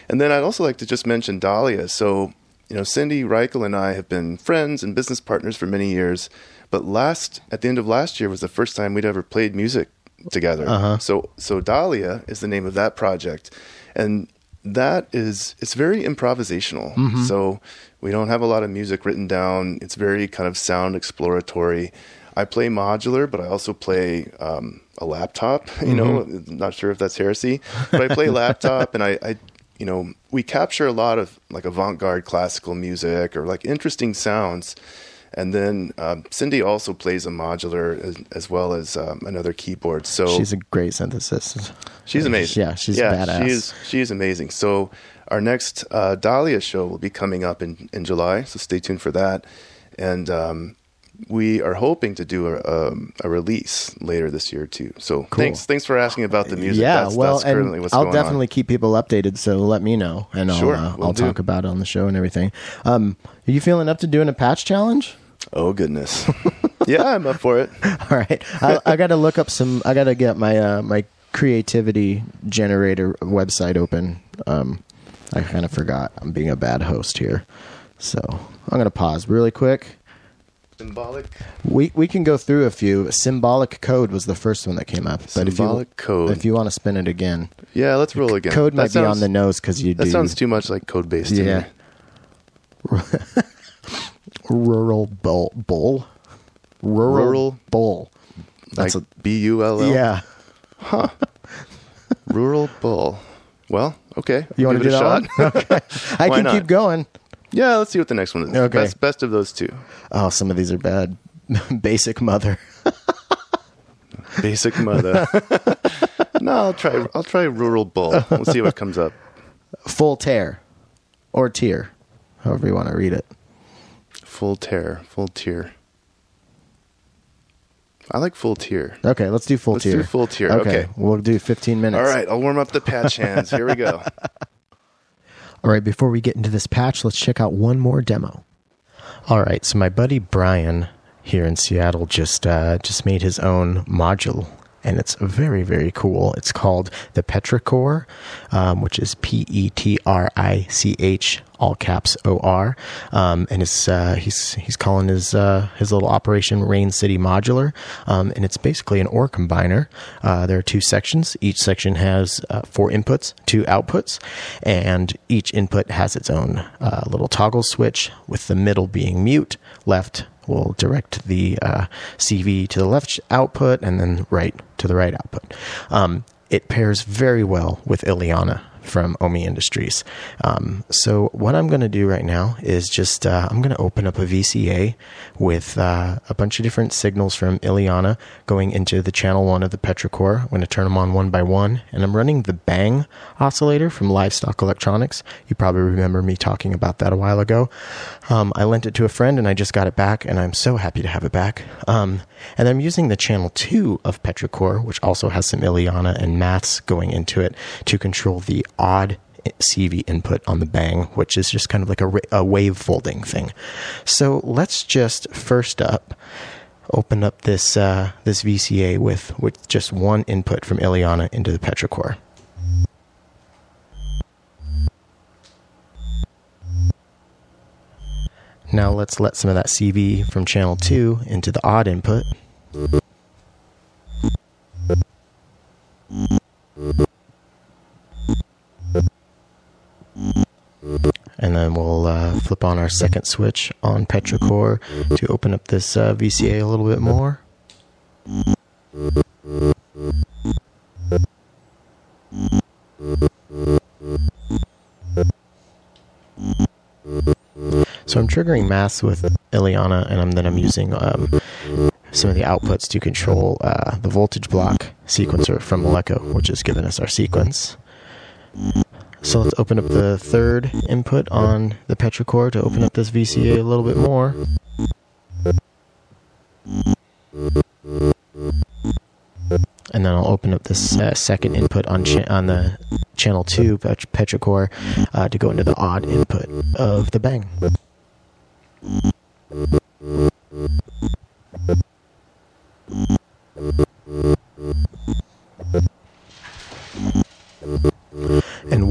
And then I'd also like to just mention Dahlia. So, you know, Cindy Reichel and I have been friends and business partners for many years. But last, at the end of last year, was the first time we'd ever played music together. So, so Dahlia is the name of that project, and that is it's very improvisational. So we don't have a lot of music written down. It's very kind of sound exploratory. I play modular, but I also play um, a laptop. You know, not sure if that's heresy, but I play laptop, and I, I, you know, we capture a lot of like avant-garde classical music or like interesting sounds. And then um, Cindy also plays a modular as, as well as um, another keyboard. So she's a great synthesist. She's amazing. Yeah, she's yeah, badass. She is. She is amazing. So our next uh, Dahlia show will be coming up in in July. So stay tuned for that. And um, we are hoping to do a, um, a release later this year too. So thanks thanks for asking about the music. Yeah, that's, well, that's currently what's I'll definitely on. keep people updated. So let me know, and I'll Sure, uh, will I'll do. talk about it on the show and everything. Um, are you feeling up to doing a patch challenge? Oh goodness. yeah, I'm up for it. All right, I, I got to look up some. I got to get my uh, my creativity generator website open. Um, I kind of forgot. I'm being a bad host here, so I'm gonna pause really quick. Symbolic. We we can go through a few. Symbolic code was the first one that came up. But if Symbolic you, code. If you want to spin it again, Yeah, let's roll again. code That might be on the nose because you That do sounds too much like Codebase. Yeah. rural bull bull rural, Rural- bull. Like That's a B U L L. yeah. Huh. Rural bull. Well, okay. You want to do it a that shot. Okay. I can not? keep going. Yeah, let's see what the next one is. Okay. Best, best of those two. Oh, some of these are bad. Basic mother. Basic mother. no, I'll try. I'll try rural bull. We'll see what comes up. Full tear. Or tear. However you want to read it. Full tear. Full tier. I like full tier. Okay, let's do full Let's tier. do full tier. Okay. We'll do 15 minutes. All right, I'll warm up the patch hands. Here we go. All right, before we get into this patch, let's check out one more demo. All right, so my buddy Brian here in Seattle just uh, just made his own module and it's very, very cool. It's called the Petrichor, um, which is P E T R I C H all caps O R, um, and it's uh, he's he's calling his uh, his little operation Rain City Modular, um, and it's basically an ore combiner. Uh, there are two sections. Each section has uh, four inputs, two outputs, and each input has its own uh, little toggle switch, with the middle being mute. Left will direct the uh, CV to the left output, and then right to the right output. Um, it pairs very well with Ileana from Omi Industries. Um, so what I'm going to do right now is just uh, I'm going to open up a VCA with uh, a bunch of different signals from Ileana going into the channel one of the Petrichor. I'm going to turn them on one by one, and I'm running the Bang oscillator from Livestock Electronics. You probably remember me talking about that a while ago. Um, I lent it to a friend, and I just got it back, and I'm so happy to have it back. Um, and I'm using the channel two of Petrichor, which also has some Ileana and maths going into it to control the odd CV input on the bang, which is just kind of like a, a wave folding thing. So let's just first up open up this uh, this VCA with with just one input from Ileana into the Petrichor. Now let's let some of that CV from channel 2 into the odd input. And then we'll uh, flip on our second switch on Petrichor to open up this uh, VCA a little bit more. So I'm triggering Maths with Ileana, and I'm, then I'm using um, some of the outputs to control uh, the voltage block sequencer from Malekko, which has given us our sequence. So let's open up the third input on the Petrichor to open up this VCA a little bit more. And then I'll open up this uh, second input on on the channel 2 Pet- Petrichor uh, to go into the odd input of the bang.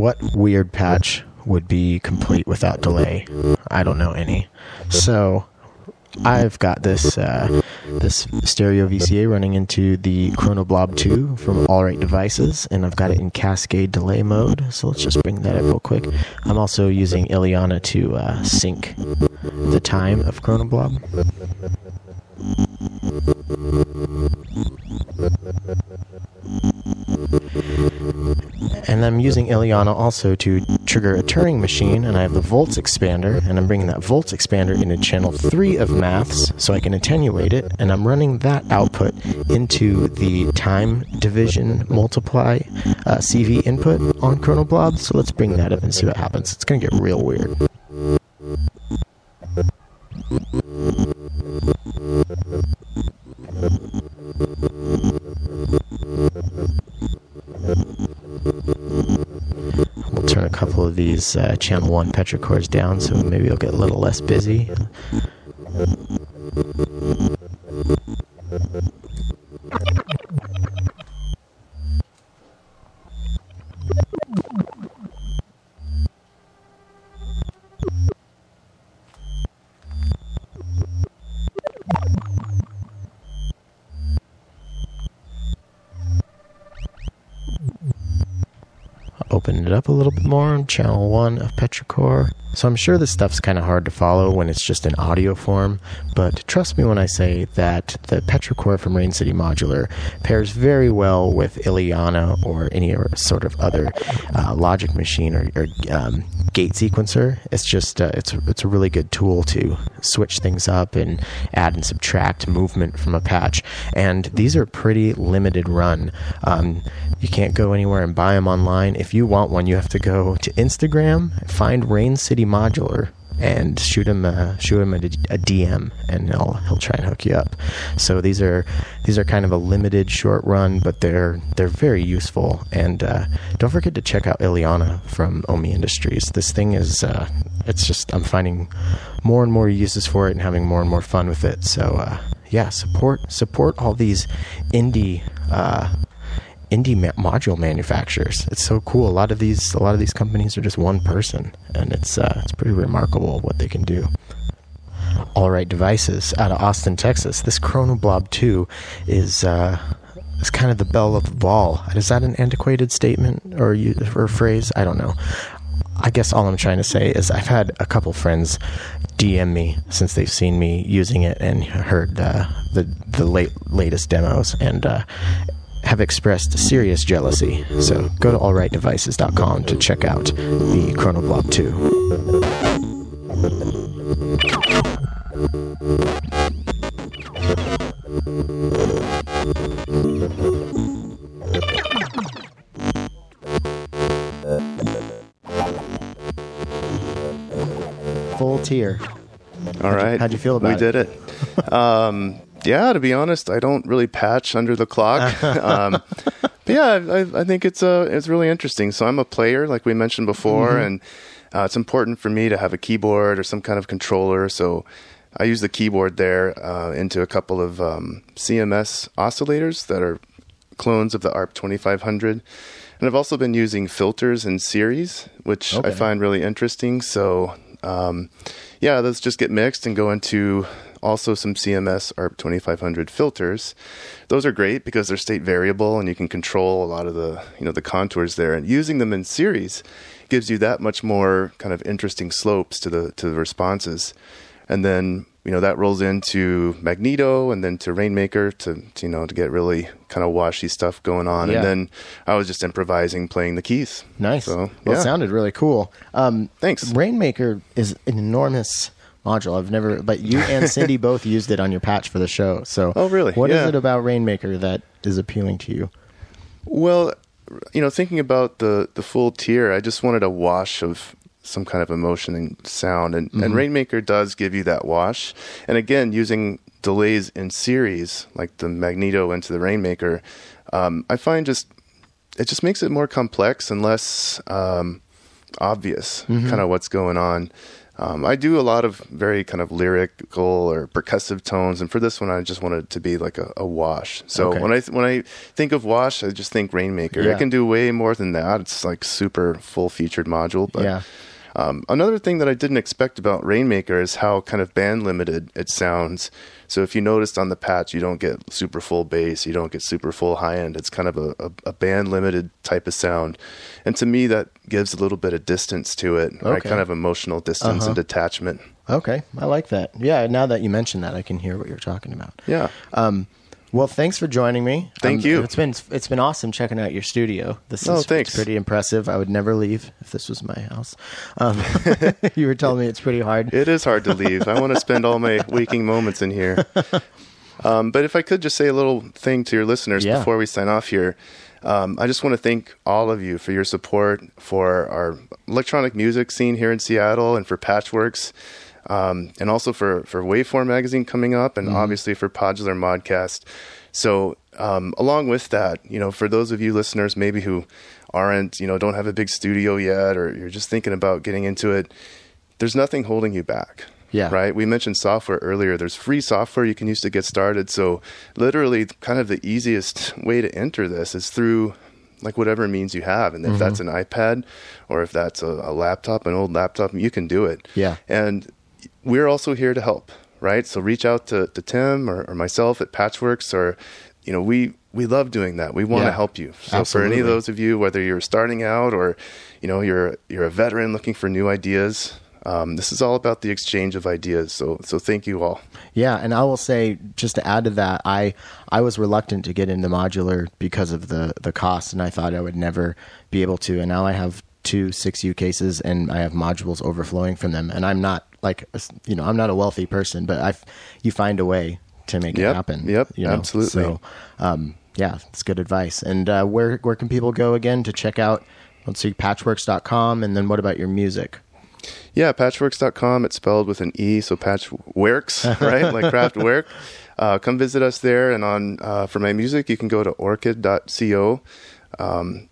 What weird patch would be complete without delay? I don't know any. So I've got this uh, this stereo VCA running into the Chronoblob 2 from Alright Devices, and I've got it in cascade delay mode. So let's just bring that up real quick. I'm also using Iliana to uh, sync the time of Chronoblob. And I'm using Ileana also to trigger a Turing machine, and I have the volts expander, and I'm bringing that volts expander into channel 3 of maths so I can attenuate it, and I'm running that output into the time division multiply uh, CV input on Chronoblob. So let's bring that up and see what happens. It's going to get real weird. Turn a couple of these uh, channel 1 petrichors down so maybe it'll get a little less busy. Channel 1 of Petrichor. So I'm sure this stuff's kind of hard to follow when it's just in audio form, but trust me when I say that the Petrichor from Rain City Modular pairs very well with Iliana or any sort of other uh, logic machine or, or um, gate sequencer. It's just uh, it's it's a really good tool to switch things up and add and subtract movement from a patch. And these are pretty limited run. Um, you can't go anywhere and buy them online. If you want one, you have to go to Instagram, find Rain City Modular, and shoot him a, shoot him a, a, DM, and he'll he'll try and hook you up. So these are these are kind of a limited short run, but they're they're very useful. And uh, don't forget to check out Ileana from Omi Industries. This thing is uh, it's just I'm finding more and more uses for it and having more and more fun with it. So uh, yeah, support support all these indie uh, indie ma- module manufacturers. It's so cool. A lot of these a lot of these companies are just one person, and it's uh, it's pretty remarkable what they can do. All right, devices out of Austin, Texas. This Chronoblob two is. Uh, is kind of the bell of the ball. Is that an antiquated statement or you, or phrase? I don't know. I guess all I'm trying to say is I've had a couple friends DM me since they've seen me using it and heard uh, the the late latest demos and uh, have expressed serious jealousy. So go to alrightdevices.com to check out the Chronoblob 2. Full tier. All right. how'd you feel about we it? We did it. Um, yeah, to be honest, I don't really patch under the clock. um, but yeah, I, I, think it's uh, it's really interesting. So I'm a player, like we mentioned before, mm-hmm. and uh, it's important for me to have a keyboard or some kind of controller. So I use the keyboard there uh, into a couple of um, CMS oscillators that are clones of the ARP 2500. And I've also been using filters in series, which okay. I find really interesting. So, um, yeah, those just get mixed and go into also some CMS ARP 2500 filters. Those are great because they're state variable and you can control a lot of the, you know, the contours there. And using them in series gives you that much more kind of interesting slopes to the to the responses. And then you know that rolls into Magneto and then to Rainmaker to, to you know to get really kind of washy stuff going on. Yeah. And then I was just improvising, playing the keys. Nice. So, well, yeah. it sounded really cool. Um, Thanks. Rainmaker is an enormous module. I've never, but you and Cindy both used it on your patch for the show. So, oh really? What yeah. is it about Rainmaker that is appealing to you? Well, you know, thinking about the the full tier, I just wanted a wash of some kind of emotion and sound, and, mm-hmm. and Rainmaker does give you that wash. And again, using delays in series like the Magneto into the Rainmaker, um, I find just it just makes it more complex and less um, obvious, mm-hmm. kind of what's going on. Um, I do a lot of very kind of lyrical or percussive tones, and for this one, I just wanted it to be like a, a wash. So okay. when I th- when I think of wash, I just think Rainmaker. Yeah. I can do way more than that. It's like super full featured module, but. Yeah. Um, another thing that I didn't expect about Rainmaker is how kind of band limited it sounds. So if you noticed on the patch, you don't get super full bass, you don't get super full high end. It's kind of a, a, a band limited type of sound, and to me that gives a little bit of distance to it, okay. right? Kind of emotional distance uh-huh. and detachment. Okay, I like that. Yeah, now that you mention that, I can hear what you're talking about. Yeah. Um, well, thanks for joining me. Thank um, you. It's been it's been awesome checking out your studio. This oh, is thanks. pretty impressive. I would never leave if this was my house. Um, you were telling me it's pretty hard. It is hard to leave. I want to spend all my waking moments in here. Um, but if I could just say a little thing to your listeners yeah. before we sign off here. Um, I just want to thank all of you for your support for our electronic music scene here in Seattle and for Patchwerks. Um, and also for, for Waveform Magazine coming up, and mm-hmm. obviously for Podular Modcast. So, um, along with that, you know, for those of you listeners maybe who aren't, you know, don't have a big studio yet, or you're just thinking about getting into it, there's nothing holding you back. Yeah. Right. We mentioned software earlier. There's free software you can use to get started. So, literally, kind of the easiest way to enter this is through like whatever means you have. And if mm-hmm. that's an iPad or if that's a, a, laptop, an old laptop, you can do it. Yeah. And we're also here to help, right? So reach out to, to Tim or, or myself at Patchwerks or, you know, we, we love doing that. We want yeah, to help you. So absolutely. for any of those of you, whether you're starting out or, you know, you're, you're a veteran looking for new ideas, um, this is all about the exchange of ideas. So, so thank you all. Yeah, and I will say just to add to that, I I was reluctant to get into modular because of the the cost, and I thought I would never be able to. And now I have two 6U cases, and I have modules overflowing from them, and I'm not like you know I'm not a wealthy person, but I you find a way to make yep, it happen. Yep, you know? absolutely. So um, yeah, it's good advice. And uh, where where can people go again to check out? Let's see, patchwerks.com, and then what about your music? Yeah, patchwerks.com. It's spelled with an E, so patchwerks, right? like Kraftwerk. Uh, come visit us there. And on uh, for my music, you can go to orqid.co. Um,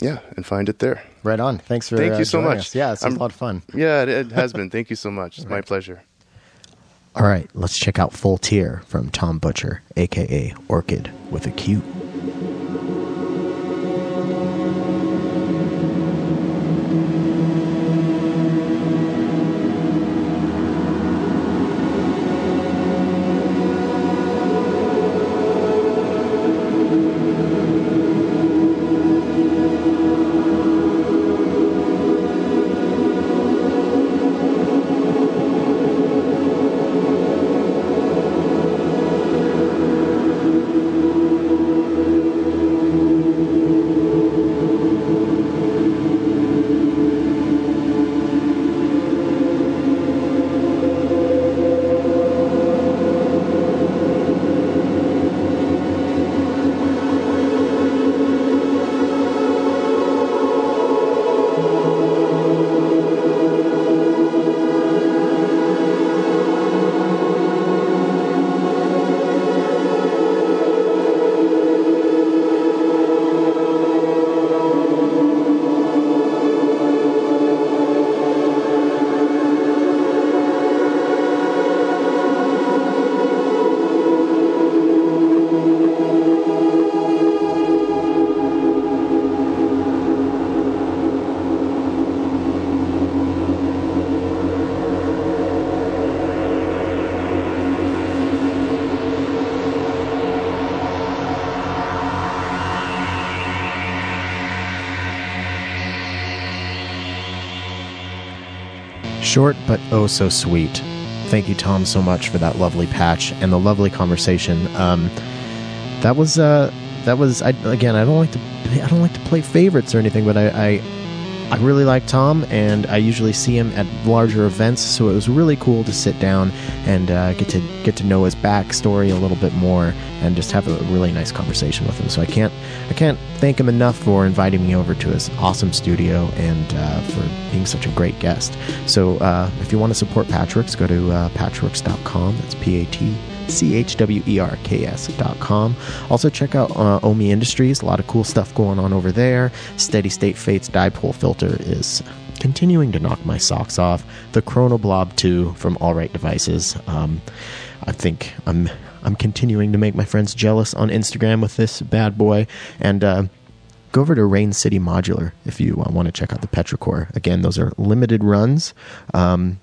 yeah, and find it there. Right on. Thanks for Thank uh, you so much. Us. Yeah, it's a lot of fun. Yeah, it, it has been. Thank you so much. It's right. my pleasure. All right, let's check out Full Tier from Tom Butcher, aka Orqid with a Q. but oh so sweet. Thank you, Tom, so much for that lovely patch and the lovely conversation. Um, that was uh, that was I, again. I don't like to I don't like to play favorites or anything, but I, I I really like Tom, and I usually see him at larger events. So it was really cool to sit down and uh, get to get to know his backstory a little bit more, and just have a really nice conversation with him. So I can't I can't thank him enough for inviting me over to his awesome studio and uh, for being such a great guest. So uh, if you want to support Patchwerks, go to uh, patchwerks.com. That's P A T C-H-W-E-R-K-S dot com. Also check out uh, Omi Industries. A lot of cool stuff going on over there. Steady State Fates dipole filter is continuing to knock my socks off. The Chronoblob 2 from Alright Devices. Um, I think I'm I'm continuing to make my friends jealous on Instagram with this bad boy. And uh, go over to Rain City Modular if you uh, want to check out the Petrichor. Again, those are limited runs. Um,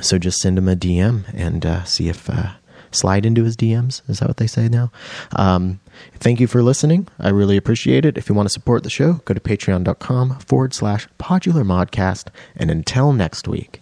so just send them a DM and uh, see if uh, slide into his DMs. Is that what they say now? Um, thank you for listening. I really appreciate it. If you want to support the show, go to patreon.com forward slash podular modcast. And until next week.